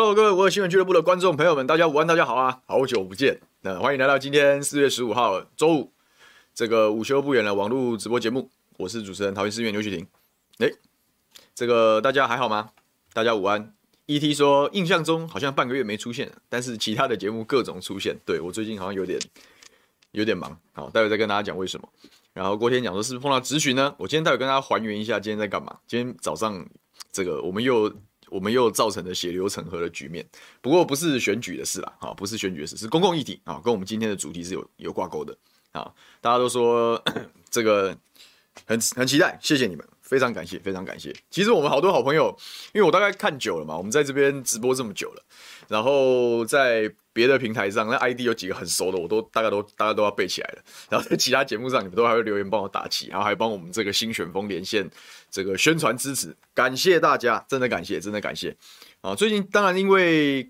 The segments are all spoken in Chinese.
Hello，各位我有新闻俱乐部的观众朋友们，大家午安，大家好啊，好久不见。那欢迎来到今天四月十五号周五这个午休不远的网络直播节目，我是主持人桃园市议员刘雪婷。诶，这个大家还好吗？大家午安。ET 说印象中好像半个月没出现，但是其他的节目各种出现。对，我最近好像有点有点忙，好，待会再跟大家讲为什么。然后郭天讲说是不是碰到质询呢？我今天待会跟大家还原一下今天在干嘛。今天早上这个我们又我们又造成了血流成河的局面，不过不是选举的事啦，啊，不是选举的事，是公共议题啊，跟我们今天的主题是有有挂钩的啊。大家都说 这个很很期待，谢谢你们。非常感谢，非常感谢。其实我们好多好朋友，因为我大概看久了嘛，我们在这边直播这么久了，然后在别的平台上，那 ID 有几个很熟的，我都大概都大家都要背起来了。然后在其他节目上，你们都还会留言帮我打气，然后还帮我们这个新选风连线这个宣传支持，感谢大家，真的感谢，真的感谢。啊，最近当然因为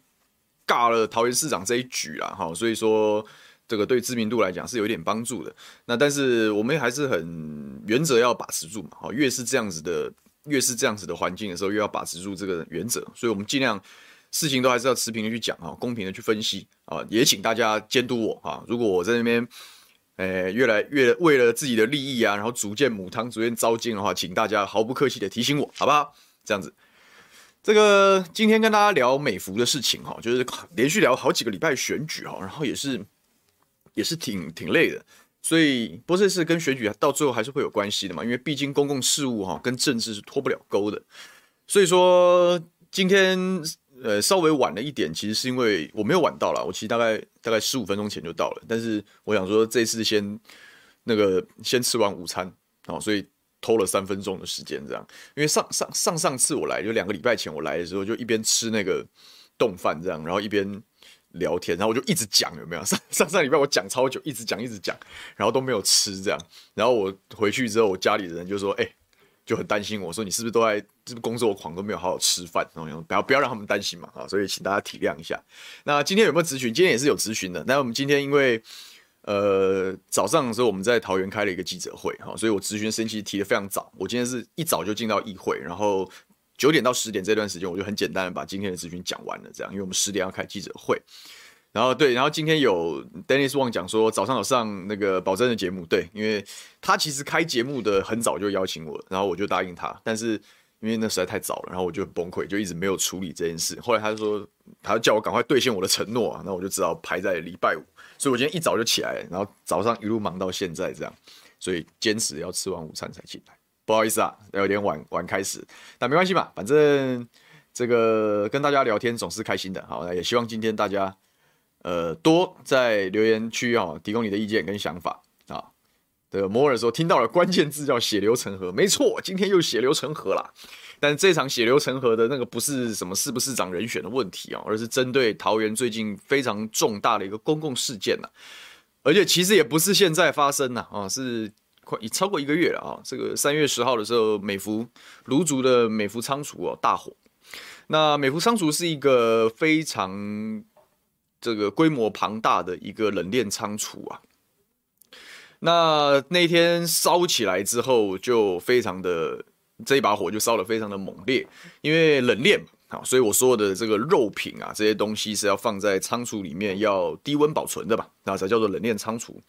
尬了桃园市长这一局啦，哈，所以说。这个对知名度来讲是有点帮助的，那但是我们还是很原则要把持住嘛，好，越是这样子的，越是这样子的环境的时候，越要把持住这个原则，所以我们尽量事情都还是要持平的去讲啊，公平的去分析啊，也请大家监督我啊，如果我在那边，诶，越来越为了自己的利益啊，然后逐渐母汤，逐渐糟践的话，请大家毫不客气的提醒我，好不好？这样子，这个今天跟大家聊美服的事情哈，就是连续聊好几个礼拜选举哈，然后也是。也是挺挺累的，所以不是是跟选举到最后还是会有关系的嘛，因为毕竟公共事务哈跟政治是脱不了钩的，所以说今天呃稍微晚了一点，其实是因为我没有晚到啦，我其实大概大概十五分钟前就到了，但是我想说这次先那个先吃完午餐哦，所以偷了三分钟的时间这样，因为上上上上次我来就两个礼拜前我来的时候就一边吃那个冻饭这样，然后一边。聊天，然后我就一直讲，有没有？上上上礼拜我讲超久，一直讲一直讲，然后都没有吃这样。然后我回去之后，我家里的人就说：“哎、就很担心我说你是不是都在，是不是工作狂都没有好好吃饭？然后不要不要让他们担心嘛啊！所以请大家体谅一下。那今天有没有咨询？今天也是有咨询的。那我们今天因为呃早上的时候我们在桃园开了一个记者会哈，所以我咨询时间其实提的非常早。我今天是一早就进到议会，然后。九点到十点这段时间，我就很简单的把今天的咨询讲完了，这样，因为我们十点要开记者会。然后对，然后今天有 Dennis Wang 讲说早上有上那个宝珍的节目，对，因为他其实开节目的很早就邀请我，然后我就答应他，但是因为那实在太早了，然后我就很崩溃，就一直没有处理这件事。后来他就说，他叫我赶快兑现我的承诺啊，那我就只好排在礼拜五，所以我今天一早就起来，然后早上一路忙到现在这样，所以坚持要吃完午餐才进来。不好意思啊，有点晚晚开始，但没关系嘛，反正这个跟大家聊天总是开心的。好，那也希望今天大家呃多在留言区啊提供你的意见跟想法啊。这个摩尔说听到了关键字叫血流成河，没错，今天又血流成河了。但这场血流成河的那个不是什么市不市长人选的问题啊，而是针对桃园最近非常重大的一个公共事件呐，而且其实也不是现在发生呐啊，是。快已超过一个月了啊！这个三月十号的时候，美福卢竹的美福仓储哦大火。那美福仓储是一个非常这个规模庞大的一个冷链仓储啊。那那天烧起来之后，就非常的这一把火就烧得非常的猛烈，因为冷链。好，所以我说的这个肉品啊，这些东西是要放在仓储里面，要低温保存的吧？那才叫做冷链仓储。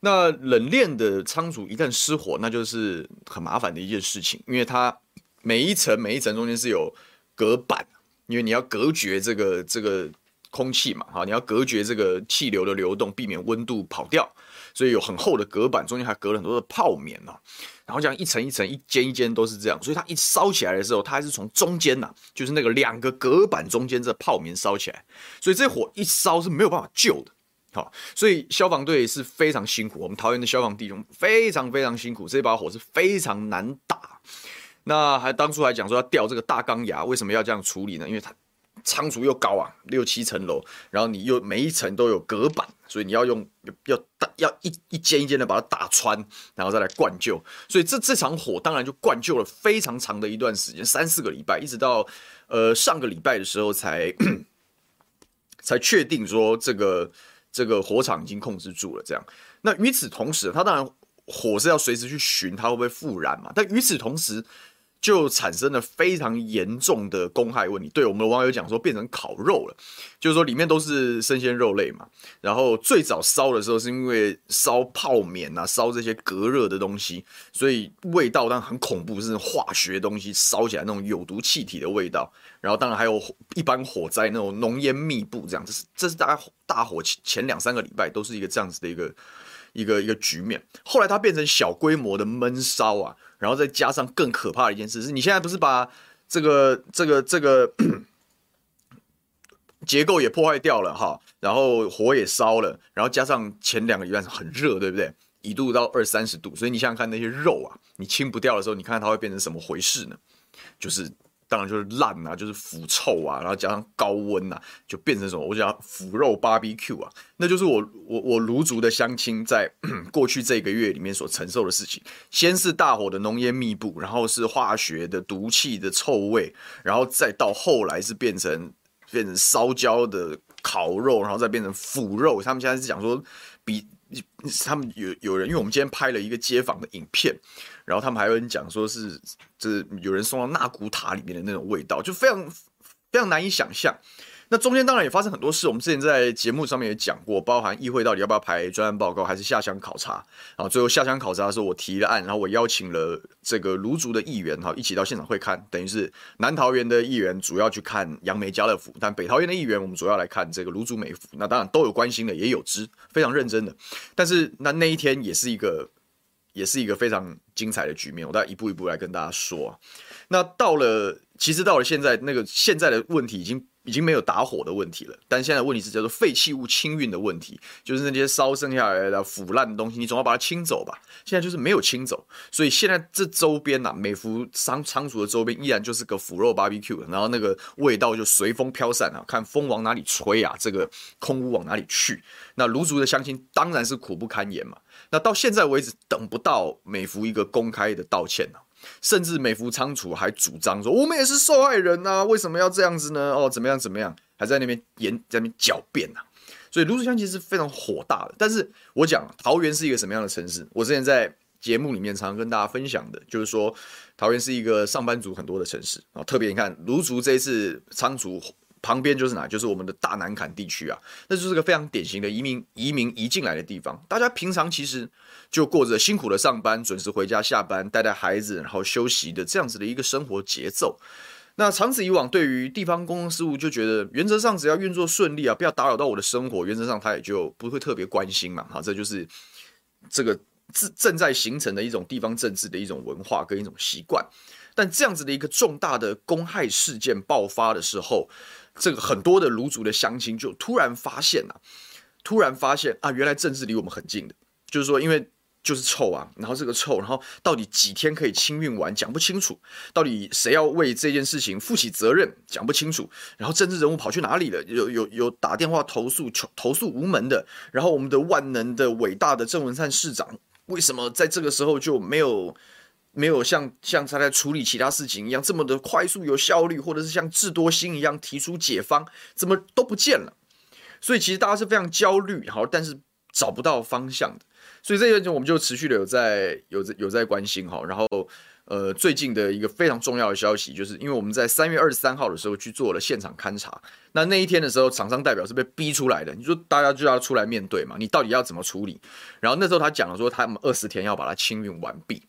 那冷链的仓储一旦失火，那就是很麻烦的一件事情，因为它每一层每一层中间是有隔板，因为你要隔绝这个这个空气嘛，哈，你要隔绝这个气流的流动，避免温度跑掉，所以有很厚的隔板，中间还隔了很多的泡棉啊。然后这样一层一层、一间一间都是这样，所以它一烧起来的时候，它还是从中间呐、就是那个两个隔板中间这泡棉烧起来，所以这火一烧是没有办法救的。好，所以消防队是非常辛苦，我们桃园的消防弟兄非常非常辛苦，这把火是非常难打。那还当初还讲说要吊这个大钢牙，为什么要这样处理呢？因为它。仓储又高啊，六七层楼，然后你又每一层都有隔板，所以你要用要打要一一间一间的把它打穿，然后再来灌救。所以这这场火当然就灌救了非常长的一段时间，三四个礼拜，一直到呃上个礼拜的时候才 才确定说这个这个火场已经控制住了。这样，那与此同时，它当然火是要随时去寻它会不会复燃嘛，但与此同时。就产生了非常严重的公害问题。对我们的网友讲说，变成烤肉了，就是说里面都是生鲜肉类嘛。然后最早烧的时候是因为烧泡面啊，烧这些隔热的东西，所以味道当然很恐怖，是化学东西烧起来那种有毒气体的味道。然后当然还有一般火灾那种浓烟密布，这样这是这是大概大火前两三个礼拜都是一个这样子的一个。一个一个局面，后来它变成小规模的闷烧啊，然后再加上更可怕的一件事是，你现在不是把这个这个这个结构也破坏掉了哈，然后火也烧了，然后加上前两个礼拜很热，对不对？一度到二三十度，所以你想想看那些肉啊，你清不掉的时候，你看看它会变成什么回事呢？就是。当然就是烂啊，就是腐臭啊，然后加上高温啊，就变成什么？我讲腐肉 BBQ 啊，那就是我我我卢族的乡亲在 过去这个月里面所承受的事情。先是大火的浓烟密布，然后是化学的毒气的臭味，然后再到后来是变成变成烧焦的烤肉，然后再变成腐肉。他们现在是讲说比。他们有有人，因为我们今天拍了一个街访的影片，然后他们还有人讲说是，就是有人送到纳古塔里面的那种味道，就非常非常难以想象。那中间当然也发生很多事，我们之前在节目上面也讲过，包含议会到底要不要排专案报告，还是下乡考察。啊，最后下乡考察的时候，我提了案，然后我邀请了这个卢竹的议员哈，一起到现场会看，等于是南桃园的议员主要去看杨梅家乐福，但北桃园的议员我们主要来看这个卢竹美福。那当然都有关心的，也有知非常认真的。但是那那一天也是一个也是一个非常精彩的局面，我再一步一步来跟大家说。那到了，其实到了现在，那个现在的问题已经。已经没有打火的问题了，但现在问题是叫做废弃物清运的问题，就是那些烧剩下来的腐烂的东西，你总要把它清走吧？现在就是没有清走，所以现在这周边呐、啊，美孚仓仓储的周边依然就是个腐肉 barbecue，然后那个味道就随风飘散啊，看风往哪里吹啊，这个空污往哪里去？那卢族的乡亲当然是苦不堪言嘛。那到现在为止等不到美孚一个公开的道歉呢、甚至美孚仓储还主张说，我们也是受害人呐、啊，为什么要这样子呢？哦，怎么样怎么样，还在那边演在那边狡辩呐。所以芦竹乡其实是非常火大的。但是我讲桃园是一个什么样的城市？我之前在节目里面常常跟大家分享的，就是说桃园是一个上班族很多的城市啊。特别你看芦竹这一次仓储。旁边就是哪？就是我们的大南坎地区啊，那就是个非常典型的移民移民移进来的地方。大家平常其实就过着辛苦的上班，准时回家下班，带带孩子，然后休息的这样子的一个生活节奏。那长此以往，对于地方公共事务就觉得原则上只要运作顺利啊，不要打扰到我的生活，原则上他也就不会特别关心嘛。好，这就是这个正正在形成的一种地方政治的一种文化跟一种习惯。但这样子的一个重大的公害事件爆发的时候，这个很多的芦竹的乡亲就突然发现啊，突然发现啊，原来政治离我们很近的，就是说，因为就是臭啊，然后这个臭，然后到底几天可以清运完，讲不清楚，到底谁要为这件事情负起责任，讲不清楚，然后政治人物跑去哪里了？有有有打电话投诉，求投诉无门的，然后我们的万能的伟大的郑文灿市长，为什么在这个时候就没有？没有像像他在处理其他事情一样这么的快速有效率，或者是像智多星一样提出解方，怎么都不见了。所以其实大家是非常焦虑，好，但是找不到方向的。所以这个我们就持续的有在有在有在关心哈。然后呃，最近的一个非常重要的消息，就是因为我们在三月二十三号的时候去做了现场勘查，那那一天的时候，厂商代表是被逼出来的。你说大家就要出来面对嘛？你到底要怎么处理？然后那时候他讲了说，他们二十天要把它清运完毕。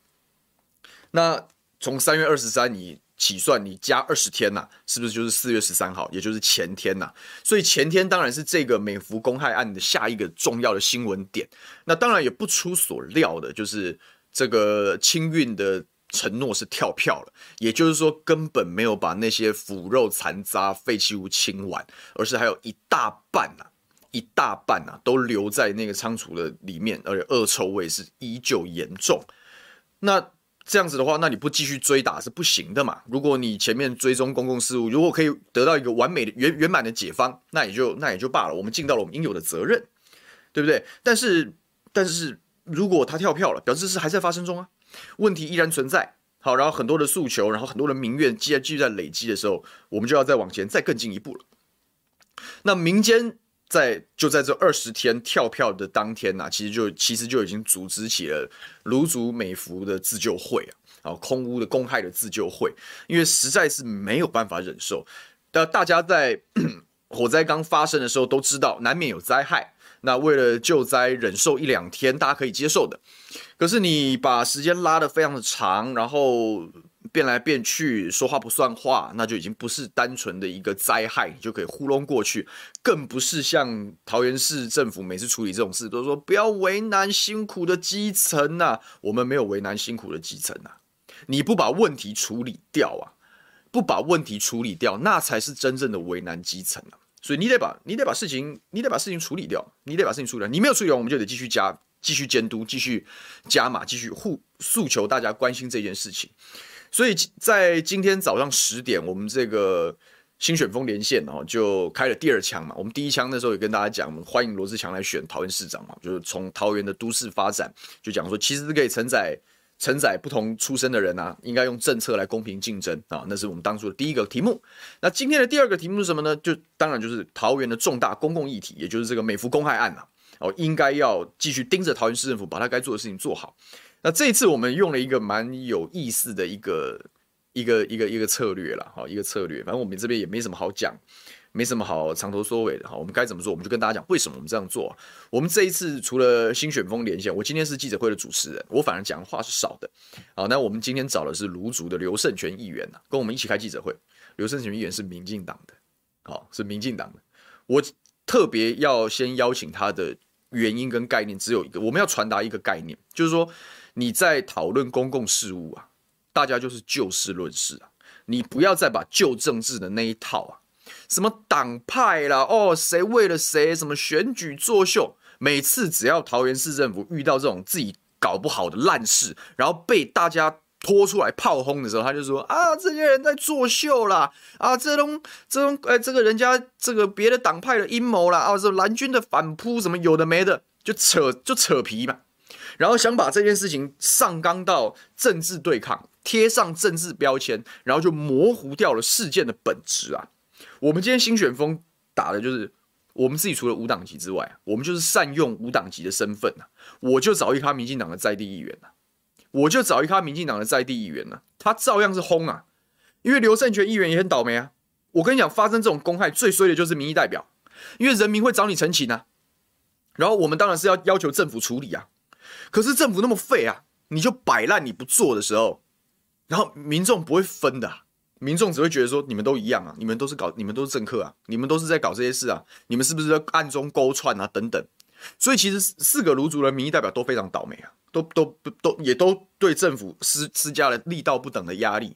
那从三月二十三你起算，你加二十天呐、啊，是不是就是四月十三号，也就是前天呐、啊？所以前天当然是这个美孚公害案的下一个重要的新闻点。那当然也不出所料的，就是这个清运的承诺是跳票了，也就是说根本没有把那些腐肉残渣废弃物清完，而是还有一大半呐、啊，一大半呐、啊、都留在那个仓储的里面，而且恶臭味是依旧严重。那这样子的话，那你不继续追打是不行的嘛。如果你前面追踪公共事务，如果可以得到一个完美的圆圆满的解方，那也就那也就罢了。我们尽到了我们应有的责任，对不对？但是但是如果他跳票了，表示是还在发生中啊，问题依然存在。好，然后很多的诉求，然后很多的民怨，继继续在累积的时候，我们就要再往前再更进一步了。那民间。在就在这二十天跳票的当天呐、其实就其实就已经组织起了卢竹美孚的自救会啊啊，空屋的公害的自救会，因为实在是没有办法忍受。那大家在 火灾刚发生的时候都知道，难免有灾害。那为了救灾，忍受一两天，大家可以接受的。可是你把时间拉得非常的长，然后变来变去，说话不算话，那就已经不是单纯的一个灾害，你就可以糊弄过去。更不是像桃园市政府每次处理这种事，都说不要为难辛苦的基层呐。我们没有为难辛苦的基层呐。你不把问题处理掉啊，不把问题处理掉，那才是真正的为难基层啊。所以你得把，你得把事情，你得把事情处理掉，你得把事情处理掉。你没有处理完，我们就得继续加，继续监督，继续加码，继续护诉求大家关心这件事情。所以在今天早上十点，我们这个新选风连线哦，就开了第二枪嘛。我们第一枪那时候也跟大家讲，我们欢迎罗志强来选桃园市长嘛，就是从桃园的都市发展，就讲说其实是可以承载。承载不同出身的人啊，应该用政策来公平竞争啊，那是我们当初的第一个题目。那今天的第二个题目是什么呢？就当然就是桃园的重大公共议题，也就是这个美孚公害案啊，哦，应该要继续盯着桃园市政府，把他该做的事情做好。那这一次我们用了一个蛮有意思的一个一个一个一个策略了，哈，一个策略，反正我们这边也没什么好讲。没什么好长头缩尾的哈，我们该怎么做？我们就跟大家讲为什么我们这样做。我们这一次除了新选风连线，我今天是记者会的主持人，我反而讲话是少的。好，那我们今天找的是卢竹的刘胜权议员呐，跟我们一起开记者会。刘胜权议员是民进党的，好，是民进党的。我特别要先邀请他的原因跟概念只有一个，我们要传达一个概念，就是说你在讨论公共事务啊，大家就是就事论事啊，你不要再把旧政治的那一套啊。什么党派啦？哦，谁为了谁？什么选举作秀？每次只要桃园市政府遇到这种自己搞不好的烂事，然后被大家拖出来炮轰的时候，他就说啊，这些人在作秀啦！啊，这种这种哎，这个人家这个别的党派的阴谋啦！啊，这蓝军的反扑，什么有的没的，就扯就扯皮嘛。然后想把这件事情上纲到政治对抗，贴上政治标签，然后就模糊掉了事件的本质啊。我们今天新选风打的就是我们自己，除了无党籍之外，我们就是善用无党籍的身份呐。我就找一咖民进党的在地议员呐，我就找一咖民进党的在地议员呐，他照样是轰啊。因为刘胜权议员也很倒霉啊。我跟你讲，发生这种公害最衰的就是民意代表，因为人民会找你陈情啊。然后我们当然是要要求政府处理啊。可是政府那么废啊，你就摆烂你不做的时候，然后民众不会分的。民众只会觉得说，你们都一样啊，你们都是搞，你们都是政客啊，你们都是在搞这些事啊，你们是不是在暗中勾串啊？等等。所以其实四个卢族的民意代表都非常倒霉啊，都都都也都对政府施施加了力道不等的压力。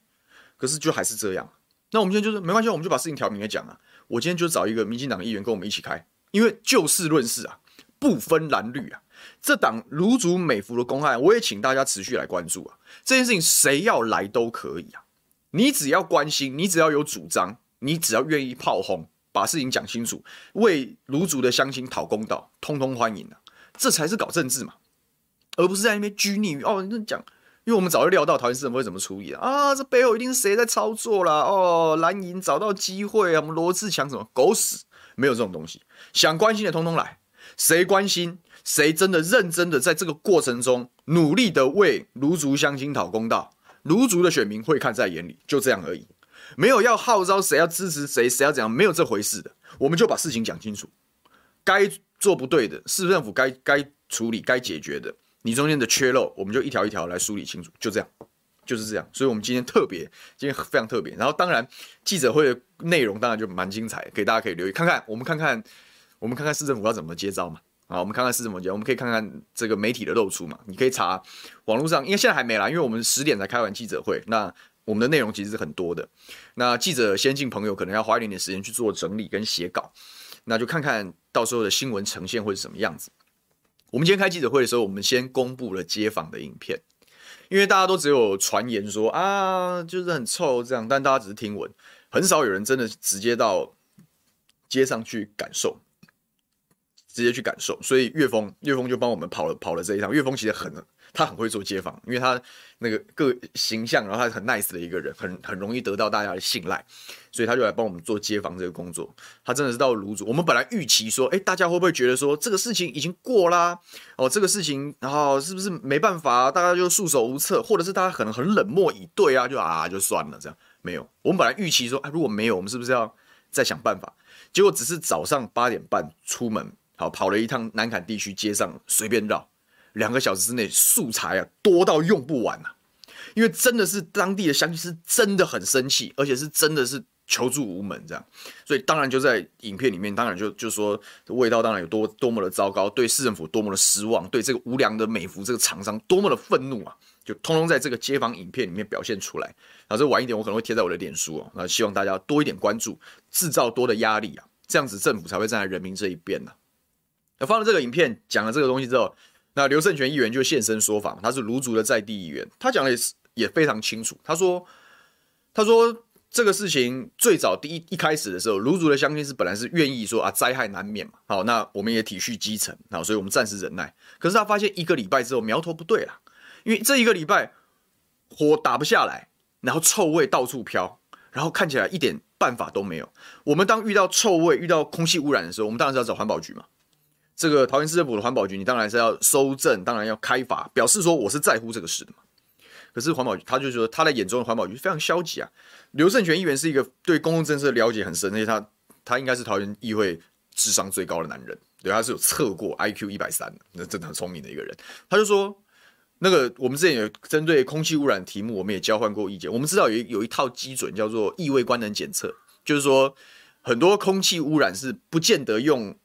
可是就还是这样。那我们今天就是没关系，我们就把事情挑明来讲啊。我今天就找一个民进党的议员跟我们一起开，因为就事论事啊，不分蓝绿啊。这档芦竹美孚的公害，我也请大家持续来关注啊。这件事情谁要来都可以啊。你只要关心，你只要有主张，你只要愿意炮轰，把事情讲清楚，为芦竹的乡亲讨公道，通通欢迎啊！这才是搞政治嘛，而不是在那边拘泥于哦，那讲，因为我们早就料到桃园市政府会怎么处理啊，这背后一定是谁在操作啦？哦，蓝营找到机会啊，我们罗志强什么狗屎，没有这种东西，想关心的通通来，谁关心，谁真的认真的在这个过程中努力的为卢竹乡亲讨公道。卢竹的选民会看在眼里，就这样而已，没有要号召谁要支持谁，谁要怎样，没有这回事的。我们就把事情讲清楚，该做不对的，市政府该该处理、该解决的，你中间的缺漏，我们就一条一条来梳理清楚，就这样，就是这样。所以，我们今天特别，今天非常特别。然后，当然记者会的内容当然就蛮精彩，给大家可以留意看看。我们看看，我们看看市政府要怎么接招嘛。好，我们看看是什么节，我们可以看看这个媒体的露出嘛。你可以查网络上，因为现在还没来，因为我们十点才开完记者会。那我们的内容其实是很多的。那记者先进朋友可能要花一点点时间去做整理跟写稿。那就看看到时候的新闻呈现会是什么样子。我们今天开记者会的时候，我们先公布了街访的影片，因为大家都只有传言说啊，就是很臭这样，但大家只是听闻，很少有人真的直接到街上去感受。直接去感受。所以岳峰岳峰就帮我们跑了跑了这一趟。岳峰其实很他很会做街访，因为他那个个形象，然后他很 nice 的一个人，很很容易得到大家的信赖，所以他就来帮我们做街访这个工作。他真的是到卤煮，我们本来预期说，哎，大家会不会觉得说这个事情已经过啦？哦，这个事情，然后是不是没办法，大家就束手无策，或者是大家可能很冷漠以对啊？就啊，就算了这样。没有，我们本来预期说，哎，如果没有，我们是不是要再想办法？结果只是早上八点半出门，好跑了一趟南崁地区街上随便绕。两个小时之内素材啊多到用不完啊，因为真的是当地的乡亲是真的很生气，而且是真的是求助无门这样，所以当然就在影片里面，当然就就说味道当然有多多么的糟糕，对市政府多么的失望，对这个无良的美孚这个厂商多么的愤怒啊，就通通在这个街访影片里面表现出来。然后这晚一点我可能会贴在我的脸书哦，那希望大家多一点关注，制造多的压力啊，这样子政府才会站在人民这一边呢。那放了这个影片讲了这个东西之后。那刘胜权议员就现身说法嘛，他是卢竹的在地议员，他讲的也是也非常清楚。他说，他说这个事情最早第一一开始的时候，卢竹的乡亲是本来是愿意说啊，灾害难免嘛，好，那我们也体恤基层，好，所以我们暂时忍耐。可是他发现一个礼拜之后苗头不对了，因为这一个礼拜火打不下来，然后臭味到处飘，然后看起来一点办法都没有。我们当遇到臭味、遇到空气污染的时候，我们当然是要找环保局嘛。这个桃园市政府的环保局，你当然是要收证，当然要开罚，表示说我是在乎这个事的嘛。可是环保局，他就说他在眼中的环保局非常消极啊。刘胜权议员是一个对公共政策了解很深，而且他他应该是桃园议会智商最高的男人，对，他是有测过 IQ 一百三，那真的很聪明的一个人。他就说，那个我们之前有针对空气污染题目，我们也交换过意见。我们知道有有一套基准叫做异味官能检测，就是说很多空气污染是不见得用。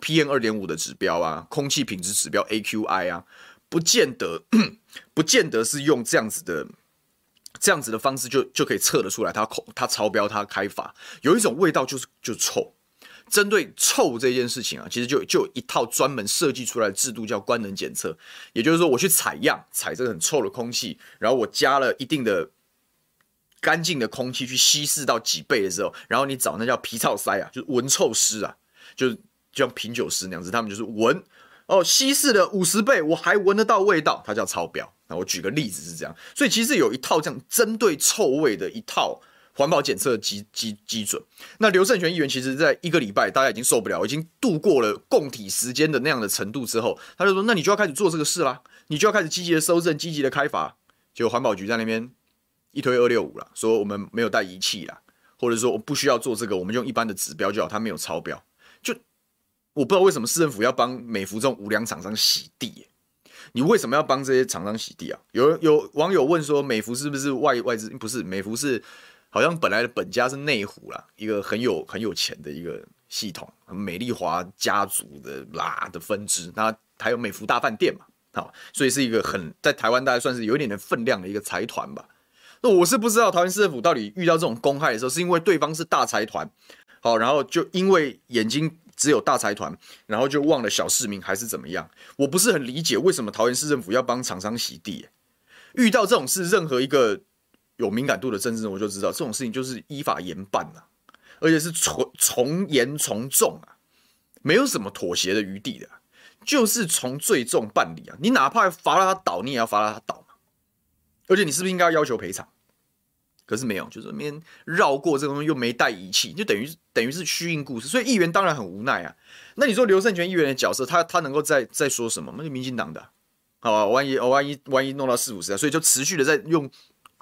PM 二点五的指标啊，空气品质指标 AQI 啊，不见得，不见得是用这样子的，这样子的方式就就可以测得出来它空它超标它开罚。有一种味道就是就臭，针对臭这件事情啊，其实就就有一套专门设计出来的制度叫官能检测，也就是说我去采样采这个很臭的空气，然后我加了一定的干净的空气去稀释到几倍的时候，然后你找那叫皮草塞啊，就是闻臭师啊，就是。就像品酒师那样子，他们就是闻哦，稀释了五十倍，我还闻得到味道，它叫超标。那我举个例子是这样，所以其实有一套这样针对臭味的一套环保检测基基基准。那刘胜权议员其实在一个礼拜，大家已经受不了，已经度过了共体时间的那样的程度之后，他就说：“那你就要开始做这个事啦，你就要开始积极的搜证，积极的开罚。”结果环保局在那边一推二六五了，说我们没有带仪器啦，或者说我不需要做这个，我们用一般的指标就好，它没有超标。我不知道为什么市政府要帮美孚这种无良厂商洗地？你为什么要帮这些厂商洗地啊？有有网友问说，美孚是不是外外资？不是，美孚是好像本来的本家是内湖啦，一个很有很有钱的一个系统，美丽华家族的啦的分支。那还有美孚大饭店嘛，好，所以是一个很在台湾大概算是有一点点分量的一个财团吧。那我是不知道桃园市政府到底遇到这种公害的时候，是因为对方是大财团，好，然后就因为眼睛。只有大财团，然后就忘了小市民，还是怎么样？我不是很理解为什么桃园市政府要帮厂商洗地。遇到这种事，任何一个有敏感度的政治人，我就知道这种事情就是依法严办啊，而且是从从严从重啊，没有什么妥协的余地的，就是从最重办理啊。你哪怕罚了他倒，你也要罚了他倒。而且你是不是应该要求赔偿？可是没有，就是边绕过这个东西，又没带仪器，就等于等于是虚应故事，所以议员当然很无奈啊。那你说刘胜权议员的角色，他他能够再再说什么？那就民进党的，好吧？万一哦，万一万一弄到四五十啊，所以就持续的在用。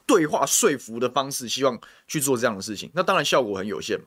对话说服的方式，希望去做这样的事情，那当然效果很有限。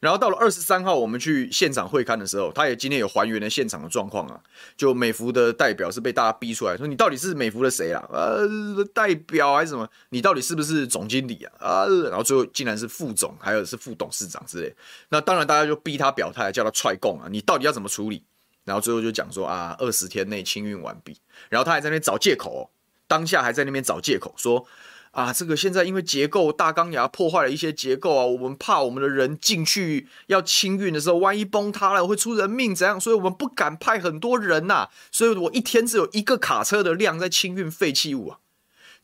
然后到了二十三号，我们去现场会勘的时候，他也今天有还原了现场的状况啊。就美福的代表是被大家逼出来，说你到底是美福的谁啊？呃，代表还是什么？你到底是不是总经理啊？啊，然后最后竟然是副总，还有是副董事长之类。那当然大家就逼他表态，叫他踹供啊，你到底要怎么处理？然后最后就讲说啊，二十天内清运完毕。然后他还在那边找借口哦，当下还在那边找借口说。啊，这个现在因为结构大钢牙破坏了一些结构啊，我们怕我们的人进去要清运的时候，万一崩塌了会出人命怎样？所以我们不敢派很多人呐、啊，所以我一天只有一个卡车的量在清运废弃物啊。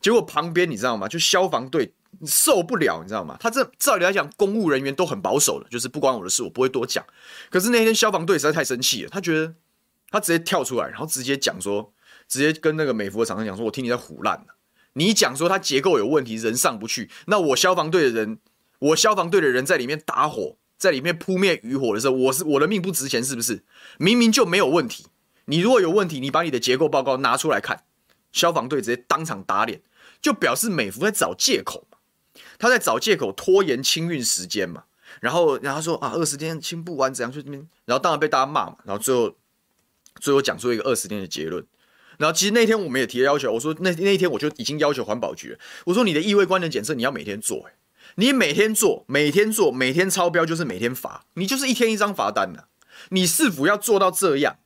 结果旁边你知道吗？就消防队受不了，你知道吗？他这照理来讲，公务人员都很保守的，就是不关我的事，我不会多讲。可是那天消防队实在太生气了，他觉得他直接跳出来，然后直接讲说，直接跟那个美孚的厂商讲说，我听你在唬烂了。你讲说他结构有问题，人上不去，那我消防队的人，我消防队的人在里面打火，在里面扑灭余火的时候，我是我的命不值钱，是不是？明明就没有问题。你如果有问题，你把你的结构报告拿出来看，消防队直接当场打脸，就表示美孚在找借口。他在找借口拖延清运时间嘛，然后然后说啊二十天清不完怎样去这边，然后当然被大家骂嘛，然后最后最后讲出一个二十天的结论，然后其实那天我们也提了要求，我说那那一天我就已经要求环保局了，我说你的异味观能检测你要每天做，你每天做每天做每天超标就是每天罚，你就是一天一张罚单的，你是否要做到这样？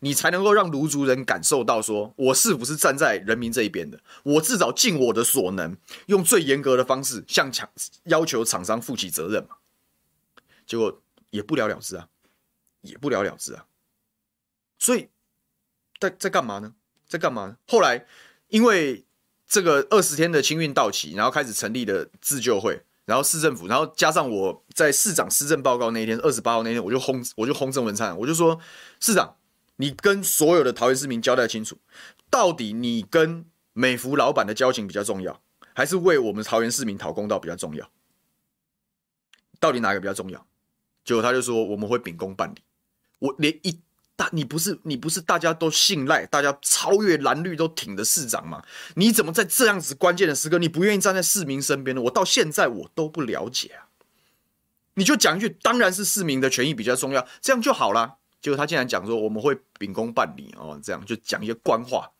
你才能够让卢竹人感受到，说我是不是站在人民这一边的？我至少尽我的所能，用最严格的方式向厂要求厂商负起责任嘛。结果也不了了之啊，也不了了之啊。所以在在干嘛呢？在干嘛？后来因为这个二十天的清运到期，然后开始成立的自救会，然后市政府，然后加上我在市长施政报告那一天，二十八号那天，我就轰我就轰郑文灿，我就说市长。你跟所有的桃园市民交代清楚，到底你跟美孚老板的交情比较重要，还是为我们桃园市民讨公道比较重要？到底哪个比较重要？结果他就说我们会秉公办理。我连一大你不是你不是大家都信赖、大家超越蓝绿都挺的市长吗？你怎么在这样子关键的时刻，你不愿意站在市民身边呢？我到现在我都不了解啊！你就讲一句，当然是市民的权益比较重要，这样就好了。结果他竟然讲说我们会秉公办理哦，这样就讲一些官话。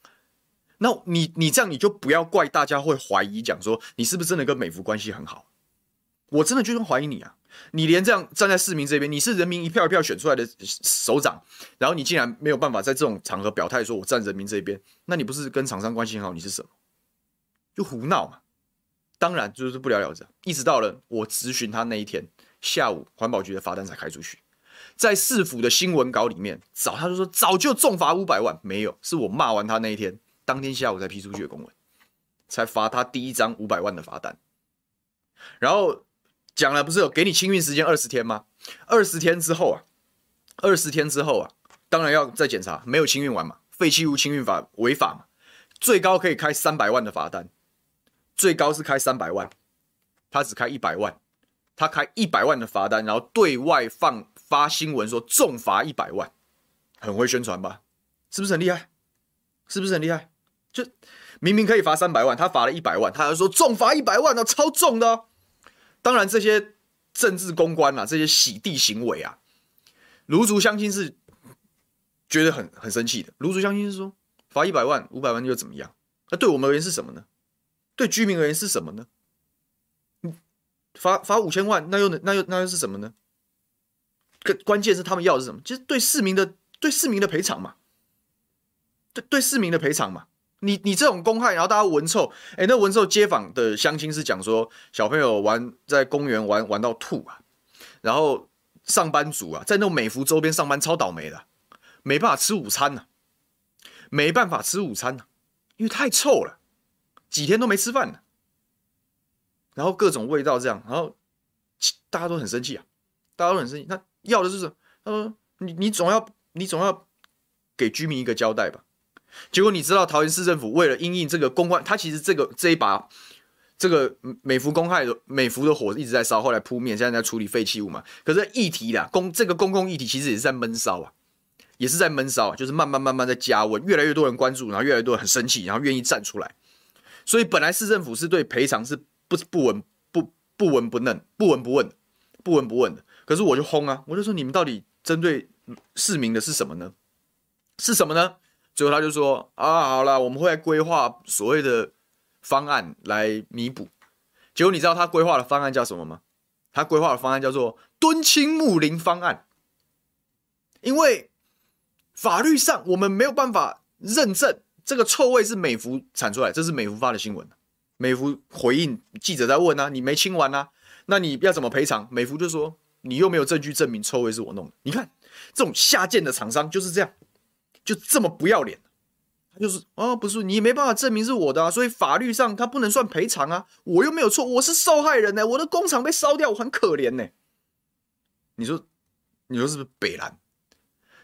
那你你这样你就不要怪大家会怀疑，讲说你是不是真的跟美孚关系很好？我真的就是怀疑你啊！你连这样站在市民这边，你是人民一票一票选出来的首长，然后你竟然没有办法在这种场合表态说我站人民这边，那你不是跟厂商关系很好？你是什么？就胡闹嘛！当然就是不了了之。一直到了我质询他那一天下午，环保局的罚单才开出去。在市府的新闻稿里面，早他就说早就重罚五百万，没有，是我骂完他那一天，当天下午才批出去的公文，才罚他第一张五百万的罚单。然后讲了，不是有给你清运时间二十天吗？二十天之后啊，二十天之后啊，当然要再检查，没有清运完嘛，废弃物清运法违法嘛，最高可以开三百万的罚单，最高是开三百万，他只开一百万，他开一百万的罚单，然后对外放。发新闻说重罚一百万，很会宣传吧？是不是很厉害？是不是很厉害？就明明可以罚三百万，他罚了一百万，他还说重罚一百万呢，超重的哦。当然，这些政治公关啊，这些洗地行为啊，芦竹乡亲是觉得很很生气的。芦竹乡亲是说罚一百万、五百万又怎么样？那对我们而言是什么呢？对居民而言是什么呢？罚罚五千万，那又那又那又是什么呢？关键是他们要的是什么？就是对市民的对市民的赔偿嘛，对对市民的赔偿嘛。你你这种公害，然后大家闻臭，哎，那闻臭街坊的乡亲是讲说小朋友玩在公园玩玩到吐啊，然后上班族啊在那种美孚周边上班超倒霉的，没办法吃午餐呐、没办法吃午餐呐、因为太臭了，几天都没吃饭了，然后各种味道这样，然后大家都很生气啊，大家都很生气，那。要的是什么？他说：“你你总要你总要给居民一个交代吧。”结果你知道桃园市政府为了因应这个公关，他其实这个这一把这个美孚公害的美孚的火一直在烧，后来扑灭，现在在处理废弃物嘛。可是议题啦，公这个公共议题其实也是在闷烧啊，也是在闷烧啊，就是慢慢慢慢在加温，越来越多人关注，然后越来越多人很生气，然后愿意站出来。所以本来市政府是对赔偿是不不闻不不闻不问不闻不问不闻不问的。可是我就轰啊！我就说你们到底针对市民的是什么呢？是什么呢？最后他就说啊，好了，我们会来规划所谓的方案来弥补。结果你知道他规划的方案叫什么吗？他规划的方案叫做敦亲睦邻方案。因为法律上我们没有办法认证这个臭味是美孚产出来，这是美孚发的新闻。美孚回应记者在问啊，你没清完啊？那你要怎么赔偿？美孚就说。你又没有证据证明臭味是我弄的，你看这种下贱的厂商就是这样，就这么不要脸。他就是哦，不是你也没办法证明是我的啊，所以法律上他不能算赔偿啊，我又没有错，我是受害人呢，我的工厂被烧掉，我很可怜呢。你说，你说是不是北兰？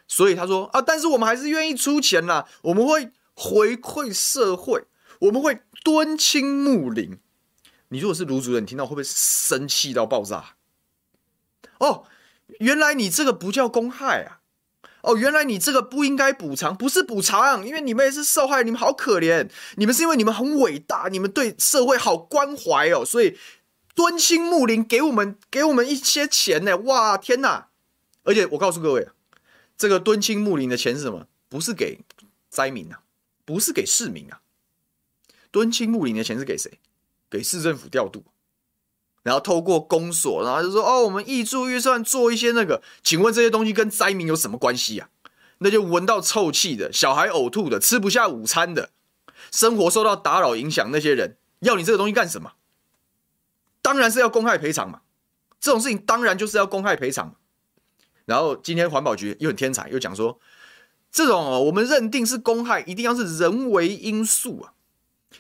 所以他说啊，但是我们还是愿意出钱啦，我们会回馈社会，我们会敦亲睦邻。你如果是卢主任，你听到会不会生气到爆炸？哦，原来你这个不叫公害啊！哦，原来你这个不应该补偿，不是补偿，因为你们也是受害，你们好可怜，你们是因为你们很伟大，你们对社会好关怀哦，所以敦亲睦邻，给我们给我们一些钱呢！哇，天哪！而且我告诉各位，这个敦亲睦邻的钱是什么？不是给灾民啊，不是给市民啊，敦亲睦邻的钱是给谁？给市政府调度。然后透过公所，然后就说哦，我们预注预算做一些那个，请问这些东西跟灾民有什么关系啊？那就闻到臭气的，小孩呕吐的，吃不下午餐的，生活受到打扰影响那些人，要你这个东西干什么？当然是要公害赔偿嘛，这种事情当然就是要公害赔偿。然后今天环保局又很天才，又讲说，这种哦，我们认定是公害，一定要是人为因素啊，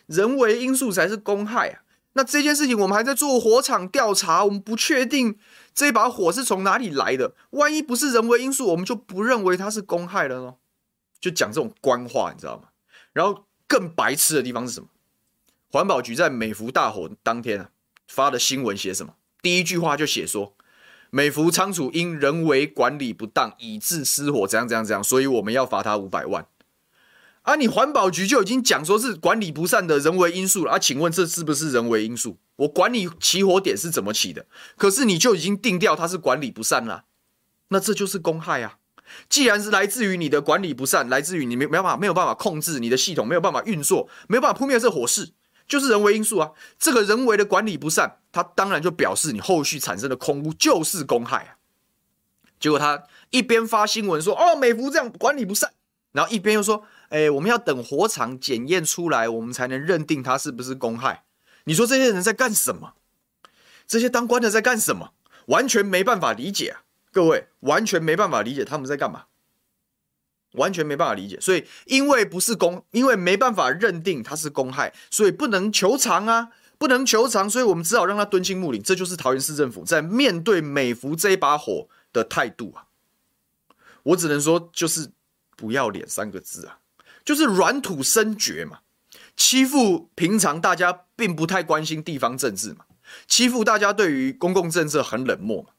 人为因素才是公害啊。那这件事情我们还在做火场调查，我们不确定这把火是从哪里来的。万一不是人为因素，我们就不认为它是公害了呢。就讲这种官话，你知道吗？然后更白痴的地方是什么？环保局在美孚大火当天啊发的新闻写什么？第一句话就写说，美孚仓储因人为管理不当，以致失火，怎样怎样怎样，所以我们要罚他五百万。啊！你环保局就已经讲说是管理不善的人为因素了啊？请问这是不是人为因素？我管你起火点是怎么起的，可是你就已经定调它是管理不善了，那这就是公害啊！既然是来自于你的管理不善，来自于你没没办法没有办法控制你的系统，没有办法运作，没有办法扑灭这火势，就是人为因素啊！这个人为的管理不善，它当然就表示你后续产生的空污就是公害啊！结果他一边发新闻说哦，美孚这样管理不善，然后一边又说。哎，我们要等火场检验出来，我们才能认定他是不是公害。你说这些人在干什么？这些当官的在干什么？完全没办法理解啊！各位，完全没办法理解他们在干嘛，完全没办法理解。所以，因为不是公，因为没办法认定他是公害，所以不能求偿啊，不能求偿，所以我们只好让他敦亲睦邻。这就是桃园市政府在面对美孚这一把火的态度啊！我只能说，就是不要脸三个字啊！就是软土深掘嘛，欺负平常大家并不太关心地方政治嘛，欺负大家对于公共政策很冷漠嘛，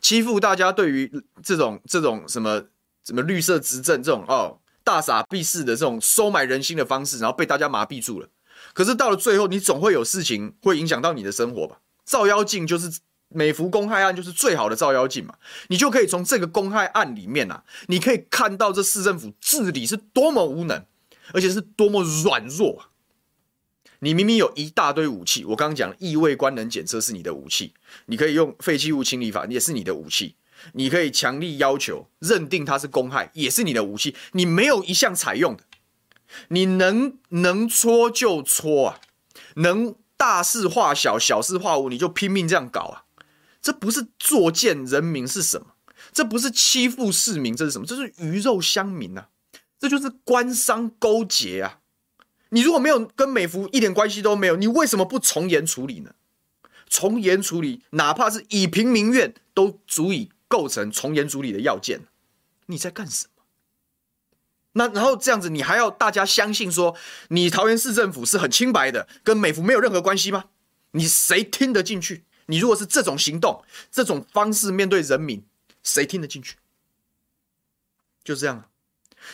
欺负大家对于这种这种什么什么绿色执政这种哦大傻逼式的这种收买人心的方式，然后被大家麻痹住了。可是到了最后，你总会有事情会影响到你的生活吧？照妖镜就是。美孚公害案就是最好的照妖镜嘛，你就可以从这个公害案里面啊，你可以看到这市政府治理是多么无能，而且是多么软弱！你明明有一大堆武器，我刚刚讲异味官能检测是你的武器，你可以用废弃物清理法也是你的武器，你可以强力要求认定它是公害也是你的武器，你没有一项采用的，你能能搓就搓啊，能大事化小，小事化无，你就拼命这样搞啊！这不是作践人民是什么？这不是欺负市民，这是什么？这是鱼肉乡民啊！这就是官商勾结啊！你如果没有跟美孚一点关系都没有，你为什么不从严处理呢？从严处理，哪怕是以平民怨，都足以构成从严处理的要件。你在干什么？那然后这样子，你还要大家相信说，你桃园市政府是很清白的，跟美孚没有任何关系吗？你谁听得进去？你如果是这种行动、这种方式面对人民，谁听得进去？就这样。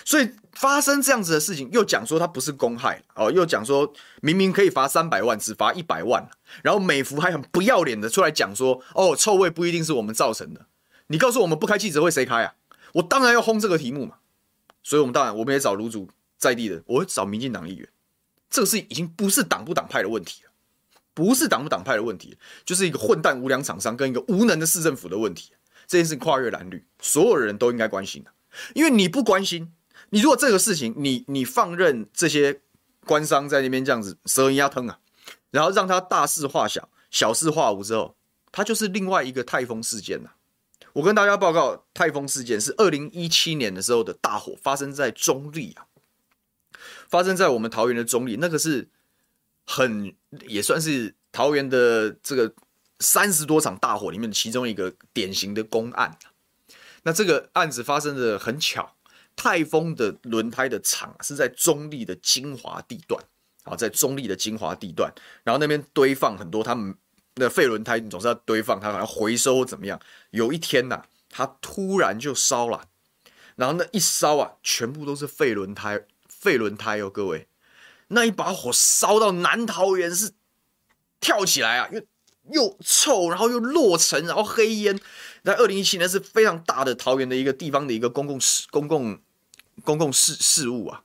所以发生这样子的事情，又讲说他不是公害哦，又讲说明明可以罚三百万，只罚一百万，然后美孚还很不要脸的出来讲说，哦，臭味不一定是我们造成的。你告诉我们不开记者会谁开啊？我当然要轰这个题目嘛。所以我们当然我们也找卢主在地的，我会找民进党议员。这个事情已经不是党不党派的问题了。不是党不党派的问题，就是一个混蛋无良厂商跟一个无能的市政府的问题。这件事跨越蓝绿，所有人都应该关心的。因为你不关心，你如果这个事情你你放任这些官商在那边这样子蛇吞鸭吞啊，然后让他大事化小，小事化无之后，他就是另外一个泰丰事件呐。我跟大家报告，泰丰事件是二零一七年的时候的大火，发生在中立啊。发生在我们桃园的中立，那个是很也算是桃园的这个三十多场大火里面其中一个典型的公案。那这个案子发生的很巧，泰丰的轮胎的厂是在中立的精华地段，啊，在中立的精华地段，然后那边堆放很多他们的废轮胎，你总是要堆放，它好像回收怎么样。有一天呐、啊，它突然就烧了，然后那一烧啊，全部都是废轮胎，废轮胎哦，各位，那一把火烧到南桃园是跳起来啊，又又臭，然后又落尘，然后黑烟。在二零一七年是非常大的桃园的一个地方的一个公共事、公共公共事事务啊，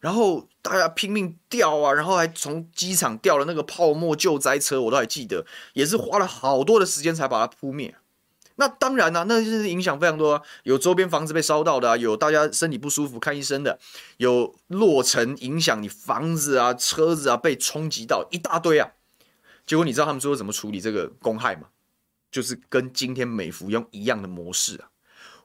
然后大家拼命调啊，然后还从机场调了那个泡沫救灾车，我都还记得，也是花了好多的时间才把它扑灭。那当然啦、那就是影响非常多啊，有周边房子被烧到的啊，有大家身体不舒服看医生的，有落成影响你房子啊、车子啊被冲击到一大堆啊。结果你知道他们最后怎么处理这个公害吗？就是跟今天美孚用一样的模式啊，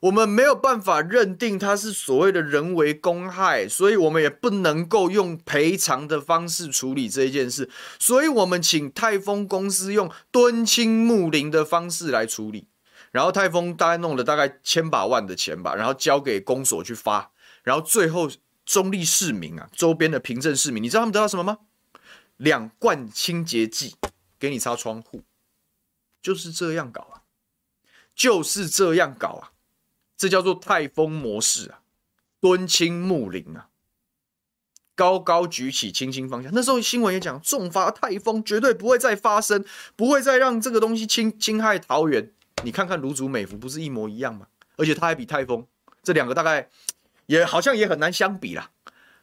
我们没有办法认定它是所谓的人为公害，所以我们也不能够用赔偿的方式处理这一件事，所以我们请泰丰公司用敦亲睦邻的方式来处理，然后泰丰大概弄了大概千把万的钱吧，然后交给公所去发，然后最后中立市民啊，周边的平镇市民，你知道他们得到什么吗？两罐清洁剂给你擦窗户。就是这样搞啊，就是这样搞啊，这叫做泰丰模式啊，敦亲睦邻啊，高高举起，轻轻放下。那时候新闻也讲，重罚泰丰，绝对不会再发生，不会再让这个东西侵侵害桃园。你看看芦竹美孚不是一模一样吗？而且它还比泰丰这两个大概也好像也很难相比啦，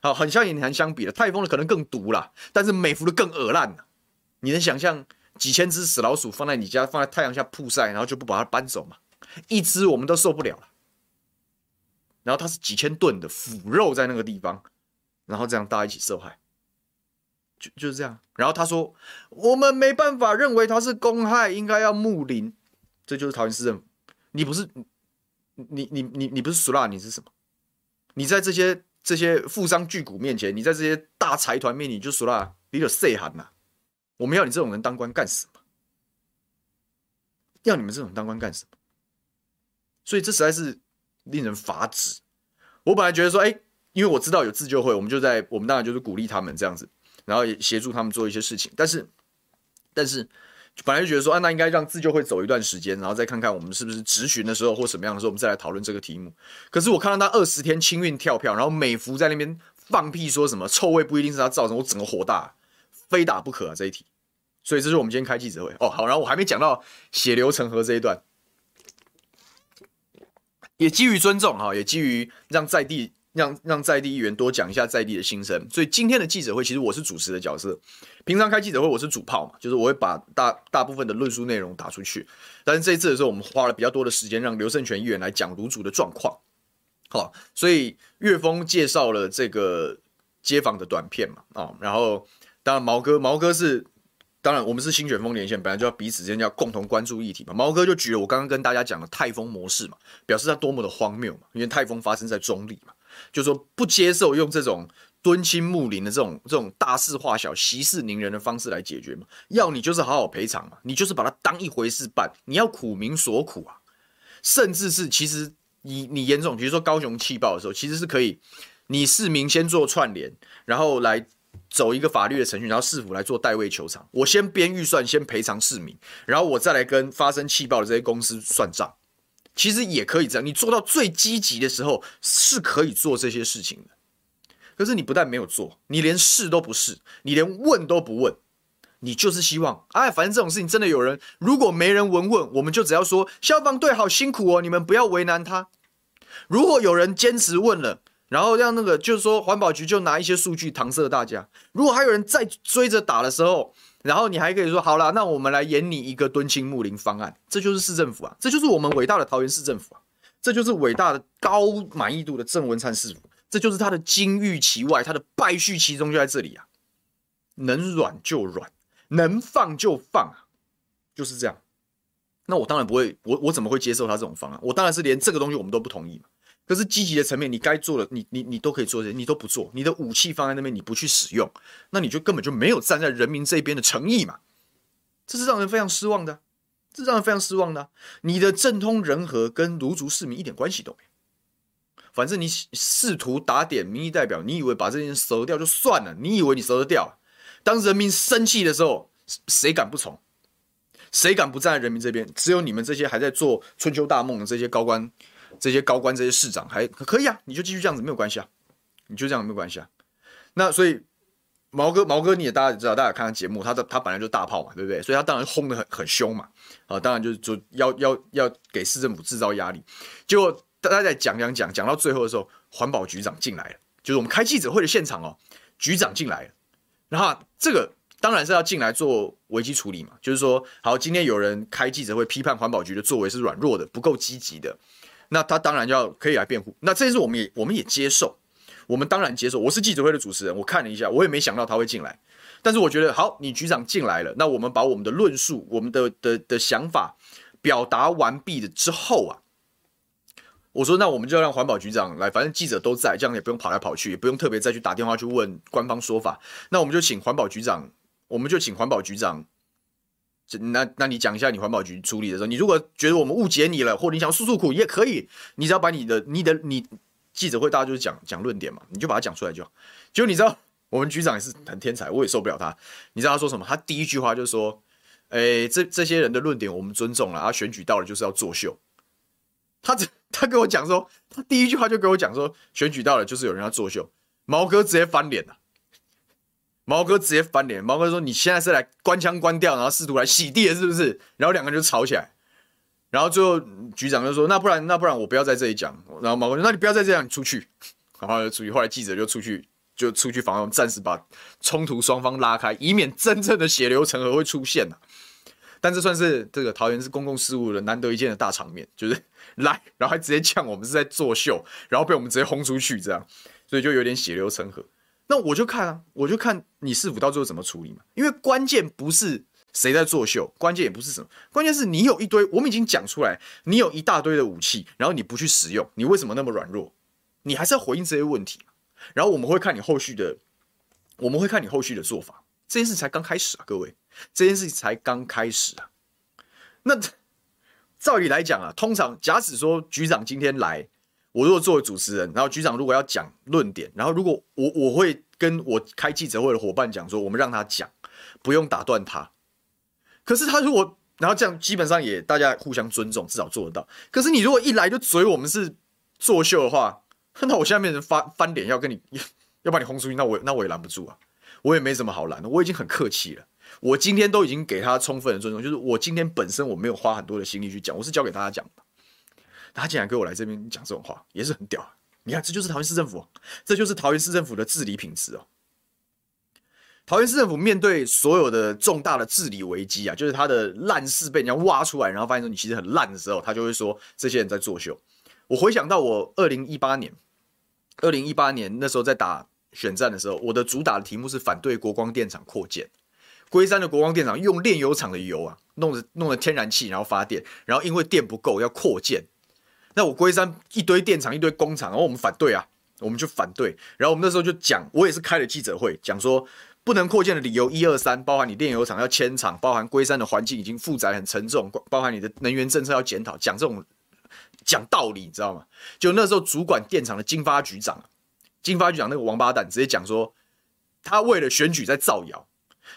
好，很像也很难相比了。泰丰的可能更毒啦，但是美孚的更恶烂。你能想象？几千只死老鼠放在你家，放在太阳下曝晒，然后就不把它搬走嘛？一只我们都受不了了。然后它是几千吨的腐肉在那个地方，然后这样大家一起受害，就就是这样。然后他说我们没办法认为它是公害，应该要睦邻。这就是桃园市政府。你不是你你你你不是苏拉，你是什么？你在这些这些富商巨贾面前，你在这些大财团面前，你就苏拉，你有谁喊呐？我们要你这种人当官干什么？要你们这种当官干什么？所以这实在是令人发指。我本来觉得说，哎，因为我知道有自救会，我们就在我们当然就是鼓励他们这样子，然后也协助他们做一些事情。但是，但是本来就觉得说，啊，那应该让自救会走一段时间，然后再看看我们是不是执询的时候或什么样的时候，我们再来讨论这个题目。可是我看到他二十天清运跳票，然后美孚在那边放屁说什么臭味不一定是他造成，我整个火大。非打不可啊！这一题，所以这是我们今天开记者会哦。好，然后我还没讲到血流成河这一段，也基于尊重哈，也基于让在地让让在地议员多讲一下在地的心声。所以今天的记者会，其实我是主持的角色。平常开记者会我是主炮嘛，就是我会把大大部分的论述内容打出去。但是这一次的时候，我们花了比较多的时间，让刘胜权议员来讲芦竹的状况。好，所以岳峰介绍了这个街访的短片嘛，啊，然后。当然，毛哥，毛哥是当然，我们是新选风连线，本来就要彼此之间要共同关注议题嘛。毛哥就举了我刚刚跟大家讲的泰丰模式嘛，表示他多么的荒谬嘛，因为泰丰发生在中立嘛，就说不接受用这种敦亲睦邻的这种这种大事化小、息事宁人的方式来解决嘛。要你就是好好赔偿嘛，你就是把它当一回事办，你要苦民所苦啊，甚至是其实你你严重，比如说高雄气爆的时候，其实是可以，你市民先做串联，然后来。走一个法律的程序，然后市府来做代位求偿。我先编预算，先赔偿市民，然后我再来跟发生气爆的这些公司算账。其实也可以这样，你做到最积极的时候是可以做这些事情的。可是你不但没有做，你连试都不试，你连问都不问，你就是希望，哎，反正这种事情真的有人，如果没人闻问，我们就只要说消防队好辛苦哦，你们不要为难他。如果有人坚持问了。然后让那个就是说，环保局就拿一些数据搪塞大家。如果还有人再追着打的时候，然后你还可以说，好了，那我们来演你一个敦亲睦邻方案。这就是市政府啊，这就是我们伟大的桃园市政府啊，这就是伟大的高满意度的郑文灿市府，这就是他的金玉其外，他的败絮其中就在这里啊。能软就软，能放就放啊，就是这样。那我当然不会，我我怎么会接受他这种方案？我当然是连这个东西我们都不同意嘛。可是积极的层面，你该做的，你你你都可以做，你都不做，你的武器放在那边，你不去使用，那你就根本就没有站在人民这边的诚意嘛。这是让人非常失望的，这是让人非常失望的。你的政通人和跟卢竹市民一点关系都没有。反正你试图打点民意代表，你以为把这件事收掉就算了，你以为你收得掉？当人民生气的时候，谁敢不从？谁敢不站在人民这边？只有你们这些还在做春秋大梦的这些高官。这些高官、这些市长还可以啊，你就继续这样子没有关系啊，你就这样没有关系啊。那所以毛哥，毛哥你也大家也知道，大家看他节目，他的他本来就大炮嘛，对不对？所以他当然轰得很很凶嘛，啊，当然就是说要要要给市政府制造压力。结果大家在讲讲讲讲到最后的时候，环保局长进来了，就是我们开记者会的现场哦，局长进来了，然后这个当然是要进来做危机处理嘛，就是说，好，今天有人开记者会批判环保局的作为是软弱的，不够积极的。那他当然要可以来辩护，那这件事我们也我们也接受，我们当然接受。我是记者会的主持人，我看了一下，我也没想到他会进来，但是我觉得好，你局长进来了，那我们把我们的论述、我们的的的想法表达完毕了之后啊，我说那我们就让环保局长来，反正记者都在，这样也不用跑来跑去，也不用特别再去打电话去问官方说法，那我们就请环保局长，我们就请环保局长。那那你讲一下你环保局处理的时候，你如果觉得我们误解你了，或者你想诉诉苦也可以，你只要把你的你的你记者会大家就是讲讲论点嘛，你就把它讲出来就好。就你知道我们局长也是很天才，我也受不了他。你知道他说什么？他第一句话就说：“哎，这这些人的论点我们尊重了，啊，选举到了就是要作秀。”他只他跟我讲说，他第一句话就跟我讲说，选举到了就是有人要作秀。毛哥直接翻脸了。毛哥直接翻脸，毛哥说：“你现在是来关枪关掉，然后试图来洗地的，是不是？”然后两个人就吵起来，然后最后局长就说：“那不然，那不然我不要在这里讲。”然后毛哥说：“那你不要再这样，你出去。”然后就出去。后来记者就出去，就出去防，暂时把冲突双方拉开，以免真正的血流成河会出现呐。但这算是这个桃园是公共事务的难得一见的大场面，就是 来，然后还直接呛我们是在作秀，然后被我们直接轰出去，这样，所以就有点血流成河。那我就看啊，我就看你市府到最后怎么处理嘛。因为关键不是谁在作秀，关键也不是什么，关键是你有一堆，我们已经讲出来，你有一大堆的武器，然后你不去使用，你为什么那么软弱？你还是要回应这些问题。然后我们会看你后续的，我们会看你后续的做法。这件事才刚开始啊，各位，这件事才刚开始啊。那 照理来讲啊，通常假使说局长今天来。我如果作为主持人，然后局长如果要讲论点，然后如果我我会跟我开记者会的伙伴讲说，我们让他讲，不用打断他。可是他如果然后这样，基本上也大家互相尊重，至少做得到。可是你如果一来就嘴我们是作秀的话，那我现在变成翻翻脸要跟你 要把你轰出去，那我那我也拦不住啊，我也没什么好拦的，我已经很客气了。我今天都已经给他充分的尊重，就是我今天本身我没有花很多的心力去讲，我是交给大家讲的。他竟然给我来这边讲这种话，也是很屌！你看，这就是桃园市政府，这就是桃园市政府的治理品质哦。桃园市政府面对所有的重大的治理危机啊，就是他的烂事被人家挖出来，然后发现说你其实很烂的时候，他就会说这些人在作秀。我回想到我二零一八年，二零一八年那时候在打选战的时候，我的主打的题目是反对国光电厂扩建。龟山的国光电厂用炼油厂的油啊，弄的弄的天然气，然后发电，然后因为电不够要扩建。那我龟山一堆电厂一堆工厂，然后我们反对啊，我们就反对。然后我们那时候就讲，我也是开了记者会，讲说不能扩建的理由一二三，包含你炼油厂要迁厂，包含龟山的环境已经负载很沉重，包含你的能源政策要检讨，讲这种讲道理，你知道吗？就那时候主管电厂的经发局长，经发局长那个王八蛋直接讲说，他为了选举在造谣，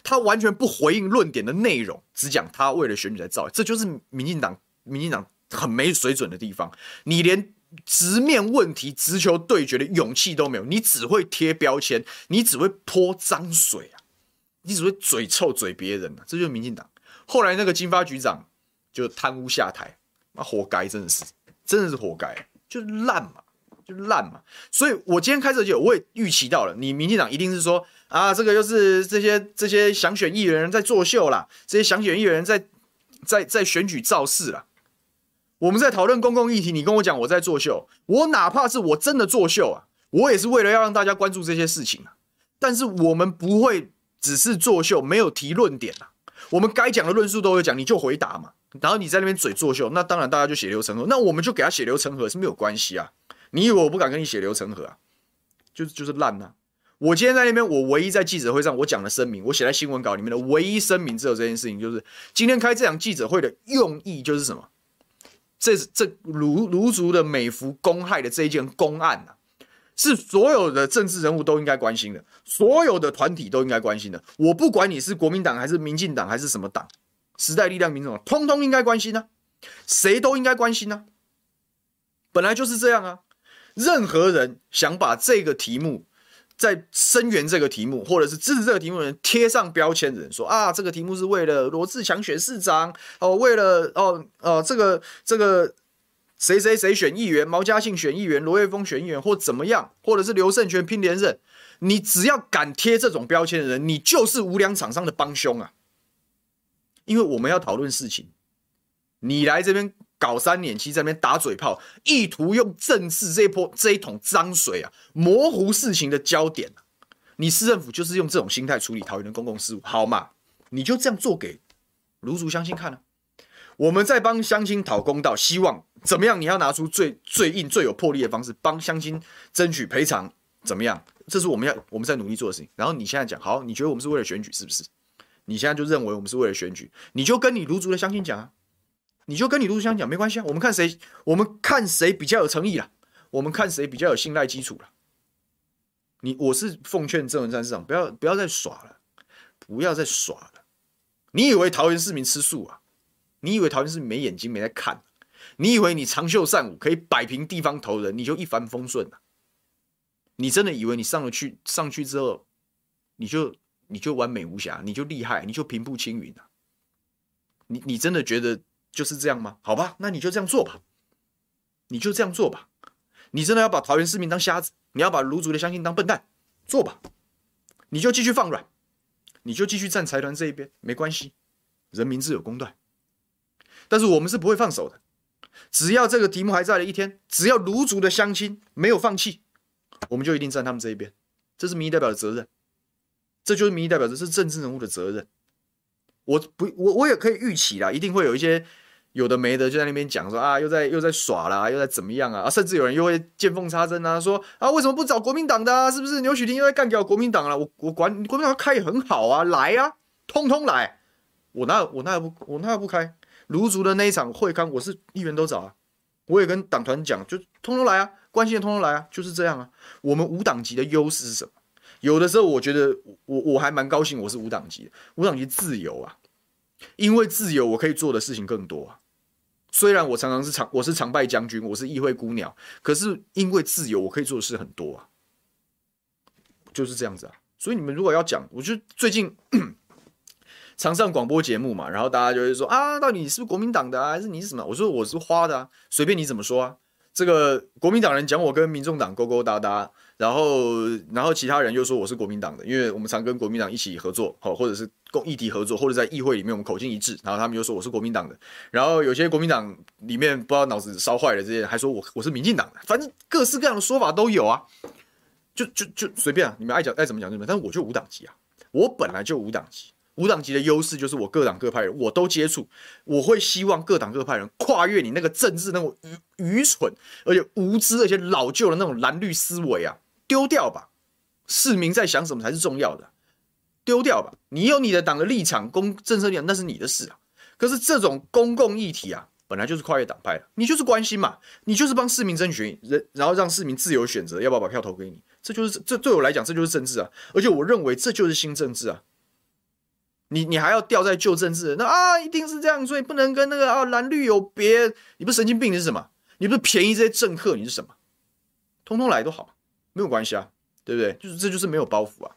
他完全不回应论点的内容，只讲他为了选举在造谣，这就是民进党，民进党。很没水准的地方，你连直面问题、直球对决的勇气都没有，你只会贴标签，你只会泼脏水啊，你只会嘴臭嘴别人啊，这就是民进党。后来那个金发局长就贪污下台，那活该，真的是，真的是活该，就烂嘛，就烂嘛。所以我今天开这节，我也预期到了，你民进党一定是说啊，这个又是这些这些想选议员人在作秀啦，这些想选议员在在在选举造势啦。我们在讨论公共议题，你跟我讲我在作秀，我哪怕是我真的作秀啊，我也是为了要让大家关注这些事情啊。但是我们不会只是作秀，没有提论点啊。我们该讲的论述都有讲，你就回答嘛。然后你在那边嘴作秀，那当然大家就血流成河。那我们就给他血流成河是没有关系啊，你以为我不敢跟你血流成河啊？就是就是烂呐、我今天在那边，我唯一在记者会上我讲的声明，我写在新闻稿里面的唯一声明只有这件事情，就是今天开这场记者会的用意就是什么？这这卢卢竹的美福公害的这一件公案啊，是所有的政治人物都应该关心的，所有的团体都应该关心的。我不管你是国民党还是民进党还是什么党，时代力量、民众党，通通应该关心呢、啊，谁都应该关心呢、啊。本来就是这样啊。任何人想把这个题目在声援这个题目，或者是支持这个题目的人贴上标签的人说啊，这个题目是为了罗志强选市长哦，为了哦哦这个这个谁谁谁选议员，毛嘉庆选议员，罗岳峰选议员，或怎么样，或者是刘胜权拼连任，你只要敢贴这种标签的人，你就是无良厂商的帮凶啊！因为我们要讨论事情，你来这边。搞三年期在那边打嘴炮，意图用政治这一波这一桶脏水啊，模糊事情的焦点。你市政府就是用这种心态处理桃园的公共事务，好嘛？你就这样做给卢竹乡亲看呢、我们在帮乡亲讨公道，希望怎么样？你要拿出最最硬、最有魄力的方式，帮乡亲争取赔偿，怎么样？这是我们要我们在努力做的事情。然后你现在讲，好，你觉得我们是为了选举，是不是？你现在就认为我们是为了选举，你就跟你卢竹的乡亲讲啊。你就跟你芦竹乡讲没关系啊，我们看谁，我们看谁比较有诚意啦，我们看谁比较有信赖基础啦。你我是奉劝郑文山市长不要不要再耍了，不要再耍了。你以为桃园市民吃素啊？你以为桃园市民没眼睛没在看？你以为你长袖善舞可以摆平地方头人，你就一帆风顺啊？你真的以为你上了去上去之后，你就你就完美无瑕，你就厉害，你就平步青云啊？你你真的觉得？就是这样吗？好吧，那你就这样做吧，你就这样做吧。你真的要把桃园市民当瞎子？你要把卢竹的乡亲当笨蛋？做吧，你就继续放软，你就继续站财团这一边，没关系，人民自有公断。但是我们是不会放手的，只要这个题目还在的一天，只要卢竹的乡亲没有放弃，我们就一定站他们这一边。这是民意代表的责任，这就是民意代表，这是政治人物的责任。我不，我我也可以预期啦，一定会有一些。有的没的就在那边讲说啊，又在又在耍啦，又在怎么样啊？甚至有人又会见缝插针啊，说啊，为什么不找国民党的啊？是不是牛许庭又在干掉国民党了？我我管国民党开也很好啊，来啊，通通来！我那我那不我那不开？卢竹的那一场会刊，我是议员都找啊，我也跟党团讲，就通通来啊，关心的通通来啊，就是这样啊。我们无党籍的优势是什么？有的时候我觉得我我还蛮高兴，我是无党籍的，无党籍自由啊，因为自由我可以做的事情更多啊。虽然我常常是常我是常败将军，我是议会孤鸟，可是因为自由，我可以做的事很多啊，就是这样子啊。所以你们如果要讲，我就最近 常上广播节目嘛，然后大家就会说啊，到底你是不是国民党的啊，还是你是什么？我说我是花的啊，随便你怎么说啊。这个国民党人讲我跟民众党勾勾搭搭。然后，然后其他人又说我是国民党的，因为我们常跟国民党一起合作，好，或者是共议题合作，或者在议会里面我们口径一致。然后他们又说我是国民党的，然后有些国民党里面不知道脑子烧坏了这些还说我我是民进党的，反正各式各样的说法都有啊，就就就随便啊，你们爱讲爱怎么讲怎么，但是我就无党籍啊，我本来就无党籍，无党籍的优势就是我各党各派人我都接触，我会希望各党各派人跨越你那个政治那种愚愚蠢而且无知而且老旧的那种蓝绿思维啊。丢掉吧，市民在想什么才是重要的。丢掉吧，你有你的党的立场、公政策立场，那是你的事啊。可是这种公共议题啊，本来就是跨越党派的，你就是关心嘛，你就是帮市民争取人，然后让市民自由选择要不要把票投给你，这就是这对我来讲，这就是政治啊。而且我认为这就是新政治啊。你你还要掉在旧政治，那啊一定是这样，所以不能跟那个啊蓝绿有别。你不是神经病，你是什么？你不是便宜这些政客，你是什么？通通来都好。没有关系啊，对不对？就是这就是没有包袱啊，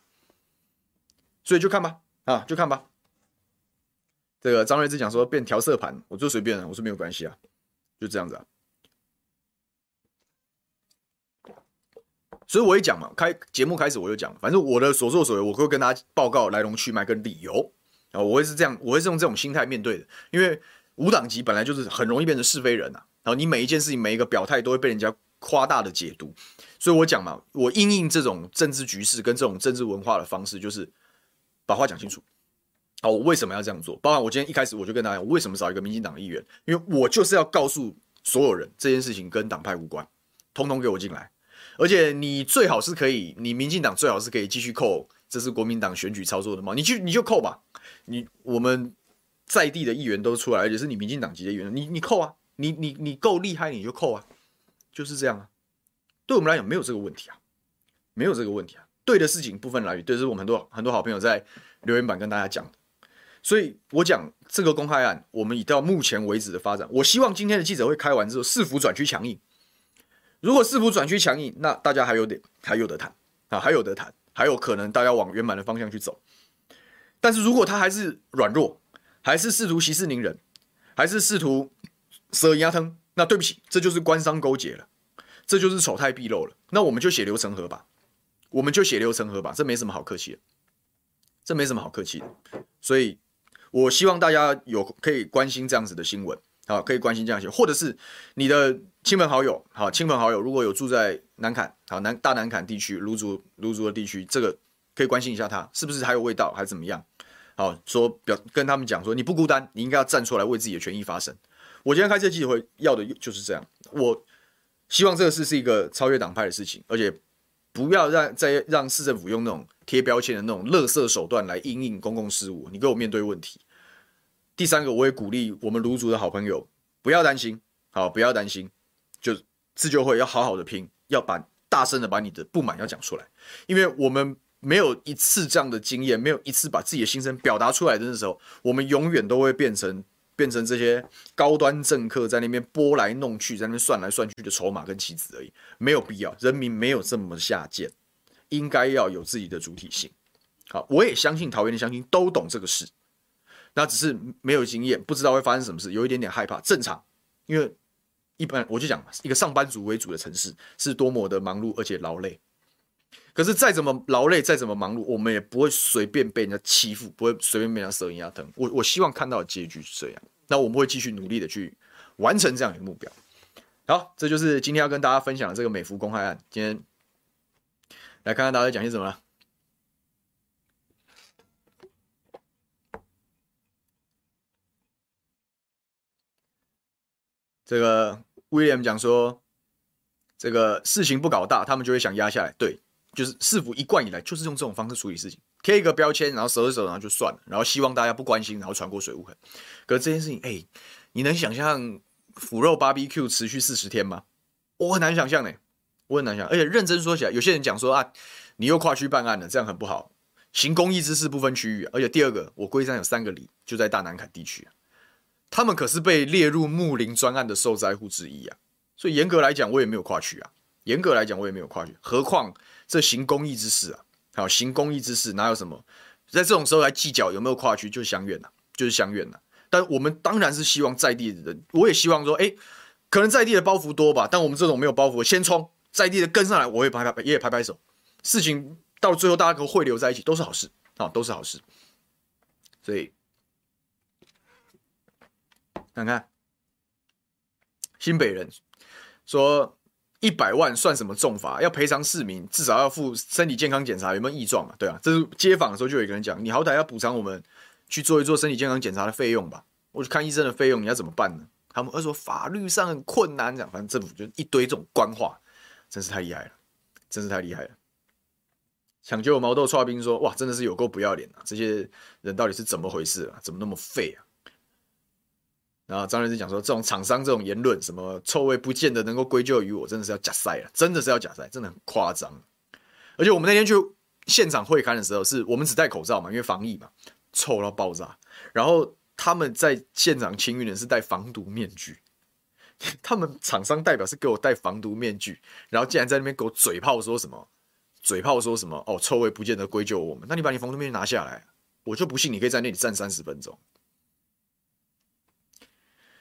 所以就看吧，啊，就看吧。这个张瑞智讲说变调色盘，我就随便了，我说没有关系啊，就这样子啊。所以我一讲嘛，开节目开始我就讲，反正我的所作所为，我会跟大家报告来龙去脉跟理由啊，我会是这样，我会是用这种心态面对的，因为无党籍本来就是很容易变成是非人啊，然后你每一件事情每一个表态都会被人家夸大的解读。所以我讲嘛，我应应这种政治局势跟这种政治文化的方式，就是把话讲清楚。好，我为什么要这样做？包括我今天一开始我就跟大家讲，我为什么找一个民进党议员，因为我就是要告诉所有人，这件事情跟党派无关，通通给我进来。而且你最好是可以，你民进党最好是可以继续扣，这是国民党选举操作的吗？你去你就扣吧，你我们在地的议员都出来，而且是你民进党籍的议员，你你扣啊，你你你够厉害你就扣啊，就是这样啊。对我们来讲没有这个问题啊，没有这个问题啊。对的事情部分蓝绿，对，这是我们很多很多好朋友在留言板跟大家讲。所以我讲这个公开案，我们以到目前为止的发展，我希望今天的记者会开完之后，市府转趋强硬。如果市府转趋强硬，那大家还有点还有得谈啊，还有得谈，还有可能大家往圆满的方向去走。但是如果他还是软弱，还是试图息事宁人，还是试图蛇压疼，那对不起，这就是官商勾结了，这就是丑态毕露了。那我们就血流成河吧，我们就血流成河吧，这没什么好客气的，这没什么好客气的，所以。我希望大家有可以关心这样子的新闻，好，可以关心这样些，或者是你的亲朋好友，好，亲朋好友如果有住在南坎，好南大南坎地区芦竹芦竹的地区，这个可以关心一下他是不是还有味道，还是怎么样？好，说表跟他们讲说你不孤单，你应该要站出来为自己的权益发声。我今天开这记者会要的就是这样，我希望这个事是一个超越党派的事情，而且不要让再让市政府用那种。贴标签的那种垃圾手段来应应公共事务，你给我面对问题。第三个，我也鼓励我们卢竹的好朋友不要担心，好，不要担心，就自救会要好好的拼，要把大声的把你的不满要讲出来，因为我们没有一次这样的经验，没有一次把自己的心声表达出来的那时候，我们永远都会变成变成这些高端政客在那边拨来弄去，在那边算来算去的筹码跟棋子而已，没有必要，人民没有这么下贱。应该要有自己的主体性。好，我也相信桃园的乡亲都懂这个事，那只是没有经验，不知道会发生什么事，有一点点害怕，正常。因为一般我就讲，一个上班族为主的城市是多么的忙碌而且劳累。可是再怎么劳累，再怎么忙碌，我们也不会随便被人家欺负，不会随便被人家蛇压疼。我我希望看到的结局是这样。那我们会继续努力的去完成这样一个目标。好，这就是今天要跟大家分享的这个美孚公害案。今天。来看看大家讲些什么。这个 William 讲说，这个事情不搞大，他们就会想压下来。对，就是市府一贯以来就是用这种方式处理事情，贴一个标签，然后收一收，然后就算了，然后希望大家不关心，然后船过水无痕。可是这件事情，哎，你能想象腐肉 BBQ 持续四十天吗？我很难想象呢。我很难想，而且认真说起来，有些人讲说啊，你又跨区办案了，这样很不好。行公益之事不分区域，而且第二个，我龟山有三个里，就在大南崁地区，他们可是被列入睦邻专案的受灾户之一啊。所以严格来讲，我也没有跨区啊。严格来讲，我也没有跨区。何况这行公益之事啊，好，行公益之事哪有什么，在这种时候来计较有没有跨区，就是相怨呐，就是相怨呐。但我们当然是希望在地的人，我也希望说，哎，可能在地的包袱多吧，但我们这种没有包袱，先冲。在地的跟上来，我会拍拍，也拍拍手。事情到最后，大家可汇流在一起，都是好事啊，都是好事。所以，看看新北人说一百万算什么重罚？要赔偿市民，至少要付身体健康检查，有没有异状嘛？对啊，这是街访的时候就有一个人讲，你好歹要补偿我们去做一做身体健康检查的费用吧？我去看医生的费用，你要怎么办呢？他们会说法律上很困难，这样反正政府就一堆这种官话。真是太厉害了，真是太厉害了！抢救毛豆刷冰说：“哇，真的是有够不要脸啊！这些人到底是怎么回事啊？怎么那么废啊？”然后张仁志讲说：“这种厂商这种言论，什么臭味不见得能够归咎于我，真的是要假赛了，真的是要假赛，真的很夸张。而且我们那天去现场会勘的时候，是我们只戴口罩嘛，因为防疫嘛，臭到爆炸。然后他们在现场清运的是戴防毒面具。”他们厂商代表是给我戴防毒面具，然后竟然在那边给我嘴炮说什么？嘴炮说什么？哦，臭味不见得归咎我们。那你把你防毒面具拿下来，我就不信你可以在那里站三十分钟。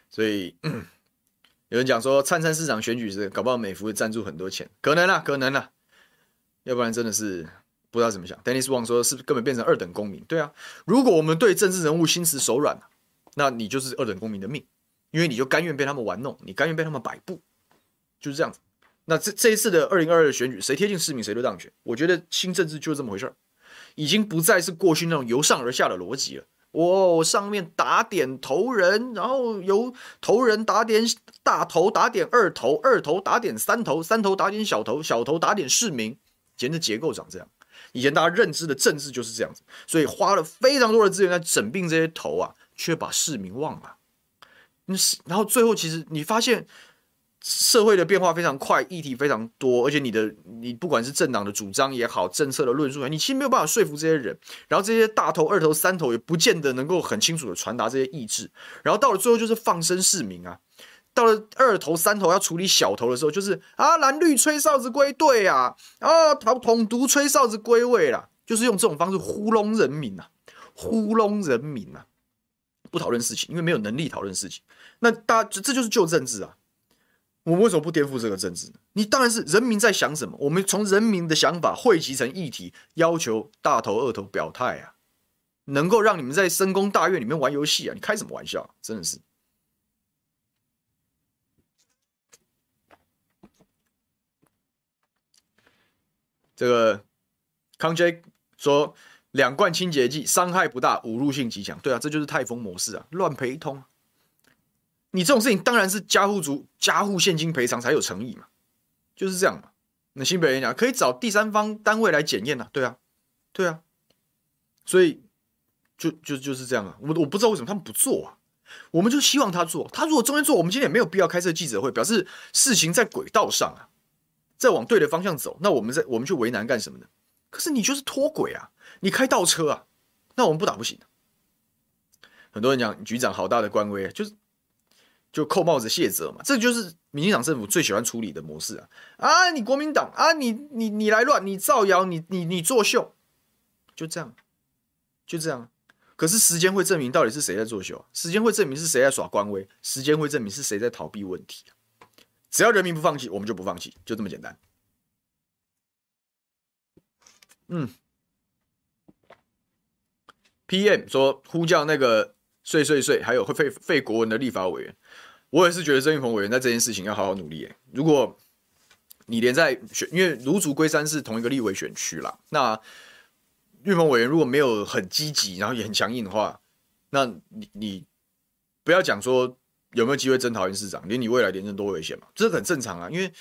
所以 有人讲说，灿灿市长选举时，搞不好美孚会赞助很多钱，可能啊，可能啊，要不然真的是不知道怎么想。Dennis Wang 说，是不是根本变成二等公民？对啊，如果我们对政治人物心慈手软，那你就是二等公民的命。因为你就甘愿被他们玩弄，你甘愿被他们摆布，就是这样子。那这这一次的二零二二选举，谁贴近市民谁就当选。我觉得新政治就是这么回事儿，已经不再是过去那种由上而下的逻辑了。我、哦、上面打点头人，然后由头人打点大头，打点二头，二头打点三头，三头打点小头，小头打点市民。以前的结构长这样，以前大家认知的政治就是这样子，所以花了非常多的资源在整并这些头啊，却把市民忘了。然后最后其实你发现。社会的变化非常快，议题非常多，而且你的你不管是政党的主张也好，政策的论述也好，你其实没有办法说服这些人。然后这些大头、二头、三头也不见得能够很清楚的传达这些意志。然后到了最后就是放生市民啊，到了二头、三头要处理小头的时候，就是啊蓝绿吹哨子归队啊，啊统统独吹哨子归位啦，就是用这种方式糊弄人民啊，糊弄人民啊，不讨论事情，因为没有能力讨论事情。那大家这就是旧政治啊。我们为什么不颠覆这个政治？你当然是人民在想什么，我们从人民的想法汇集成议题，要求大头二头表态啊，能够让你们在深宫大院里面玩游戏啊！你开什么玩笑？真的是。这个康 J 说，两罐清洁剂伤害不大，侮辱性极强。对啊，这就是泰丰模式啊，乱赔通。你这种事情当然是加户主家户现金赔偿才有诚意嘛，就是这样嘛。那新北人讲可以找第三方单位来检验呐，对啊，对啊，所以就就就是这样啊。我我不知道为什么他们不做啊，我们就希望他做。他如果中间做，我们今天也没有必要开设记者会，表示事情在轨道上啊，在往对的方向走。那我们在我们去为难干什么呢？可是你就是脱轨啊，你开倒车啊，那我们不打不行。很多人讲局长好大的官威啊，就是。就扣帽子卸责嘛，这就是民进党政府最喜欢处理的模式啊！啊，你国民党啊，你你你来乱，你造谣，你你你作秀，就这样，就这样。可是时间会证明到底是谁在作秀，时间会证明是谁在耍官威，时间会证明是谁在逃避问题。只要人民不放弃，我们就不放弃，就这么简单。嗯，PM 说呼叫那个睡睡睡，还有会废废国文的立法委员。我也是觉得郑运鹏委员在这件事情要好好努力。哎，如果你连在选，因为芦竹龟山是同一个立委选区啦，那运鹏委员如果没有很积极，然后也很强硬的话，那你你不要讲说有没有机会争桃园市长，连你未来连任都危险嘛，这很正常啊。因为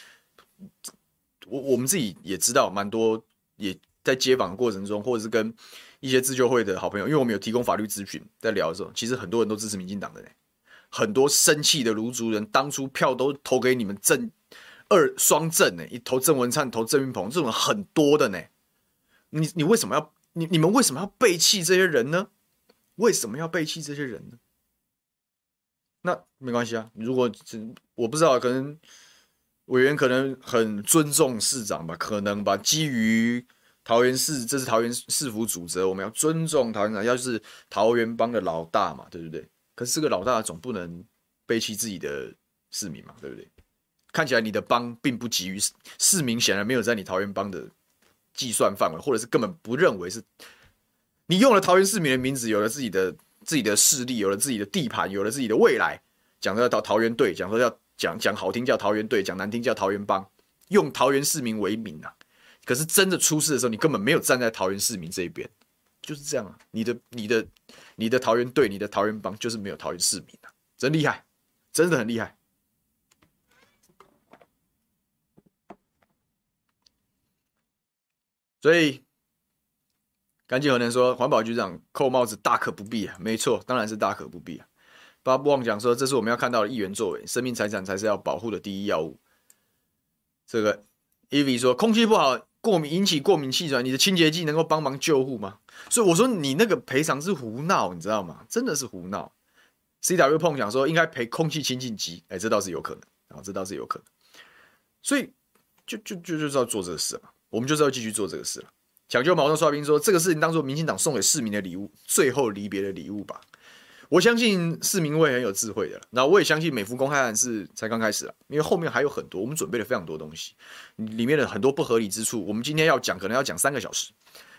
我我们自己也知道，蛮多也在街访过程中，或者是跟一些自救会的好朋友，因为我们有提供法律咨询，在聊的时候，其实很多人都支持民进党的。很多生气的卢竹人，当初票都投给你们郑二双郑呢，一投郑文灿，投郑运鹏，这种很多的呢。你你为什么要你你们为什么要背弃这些人呢？为什么要背弃这些人呢？那没关系啊，如果我不知道，可能委员可能很尊重市长吧，可能吧。基于桃园市，这是桃园市府主责，我们要尊重桃园，要是桃园帮的老大嘛，对不对？可是这个老大总不能背弃自己的市民嘛，对不对？看起来你的帮并不急于市民，显然没有在你桃园帮的计算范围，或者是根本不认为是。你用了桃园市民的名字，有了自己的自己的势力，有了自己的地盘，有了自己的未来，讲说叫桃园队，讲说要讲讲好听叫桃园队，讲难听叫桃园帮，用桃园市民为名啊。可是真的出事的时候，你根本没有站在桃园市民这一边。就是这样啊，你的、你的、你的桃园队、你的桃园帮，就是没有桃园市民啊，真厉害，真的很厉害。所以，干净和能说，环保局长扣帽子大可不必啊，没错，当然是大可不必啊。巴布旺讲说，这是我们要看到的议员作为，生命财产才是要保护的第一要务。这个伊维说，空气不好。过敏引起过敏气喘，你的清洁剂能够帮忙救护吗？所以我说你那个赔偿是胡闹，你知道吗？真的是胡闹。C W 碰讲说应该赔空气清净机，哎，这倒是有可能啊，这倒是有可能。所以就就就就是要做这个事嘛，我们就是要继续做这个事了。抢救矛盾刷屏说这个事情当做民进党送给市民的礼物，最后离别的礼物吧。我相信市民会很有智慧的，那我也相信美孚公开案是才刚开始了，因为后面还有很多，我们准备了非常多东西，里面的很多不合理之处，我们今天要讲可能要讲三个小时，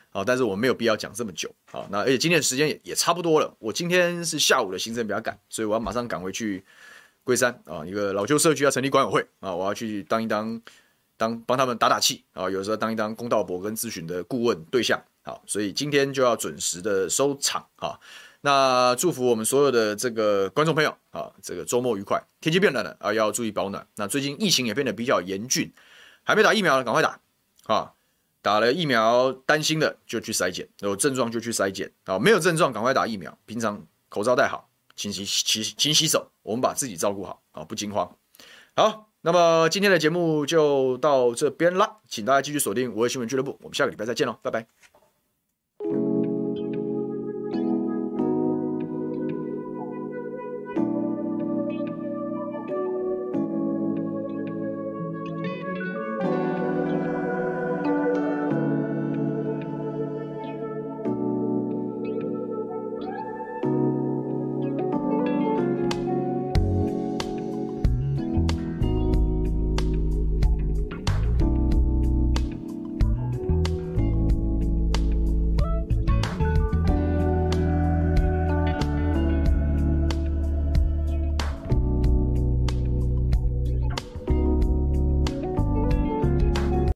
好，但是我没有必要讲这么久，好，那而且今天的时间也也差不多了，我今天是下午的行程比较赶，所以我要马上赶回去龟山啊，一个老旧社区要成立管委会啊，我要去当一当当帮他们打打气啊，有时候当一当公道伯跟咨询的顾问对象。好，所以今天就要准时的收场啊。那祝福我们所有的这个观众朋友啊，这个周末愉快。天气变冷了啊，要注意保暖。那最近疫情也变得比较严峻，还没打疫苗的赶快打啊！打了疫苗担心的就去筛检，有症状就去筛检啊，没有症状赶快打疫苗。平常口罩戴好，勤洗勤勤洗手，我们把自己照顾好啊，不惊慌。好，那么今天的节目就到这边啦，请大家继续锁定五二新闻俱乐部，我们下个礼拜再见喽，拜拜。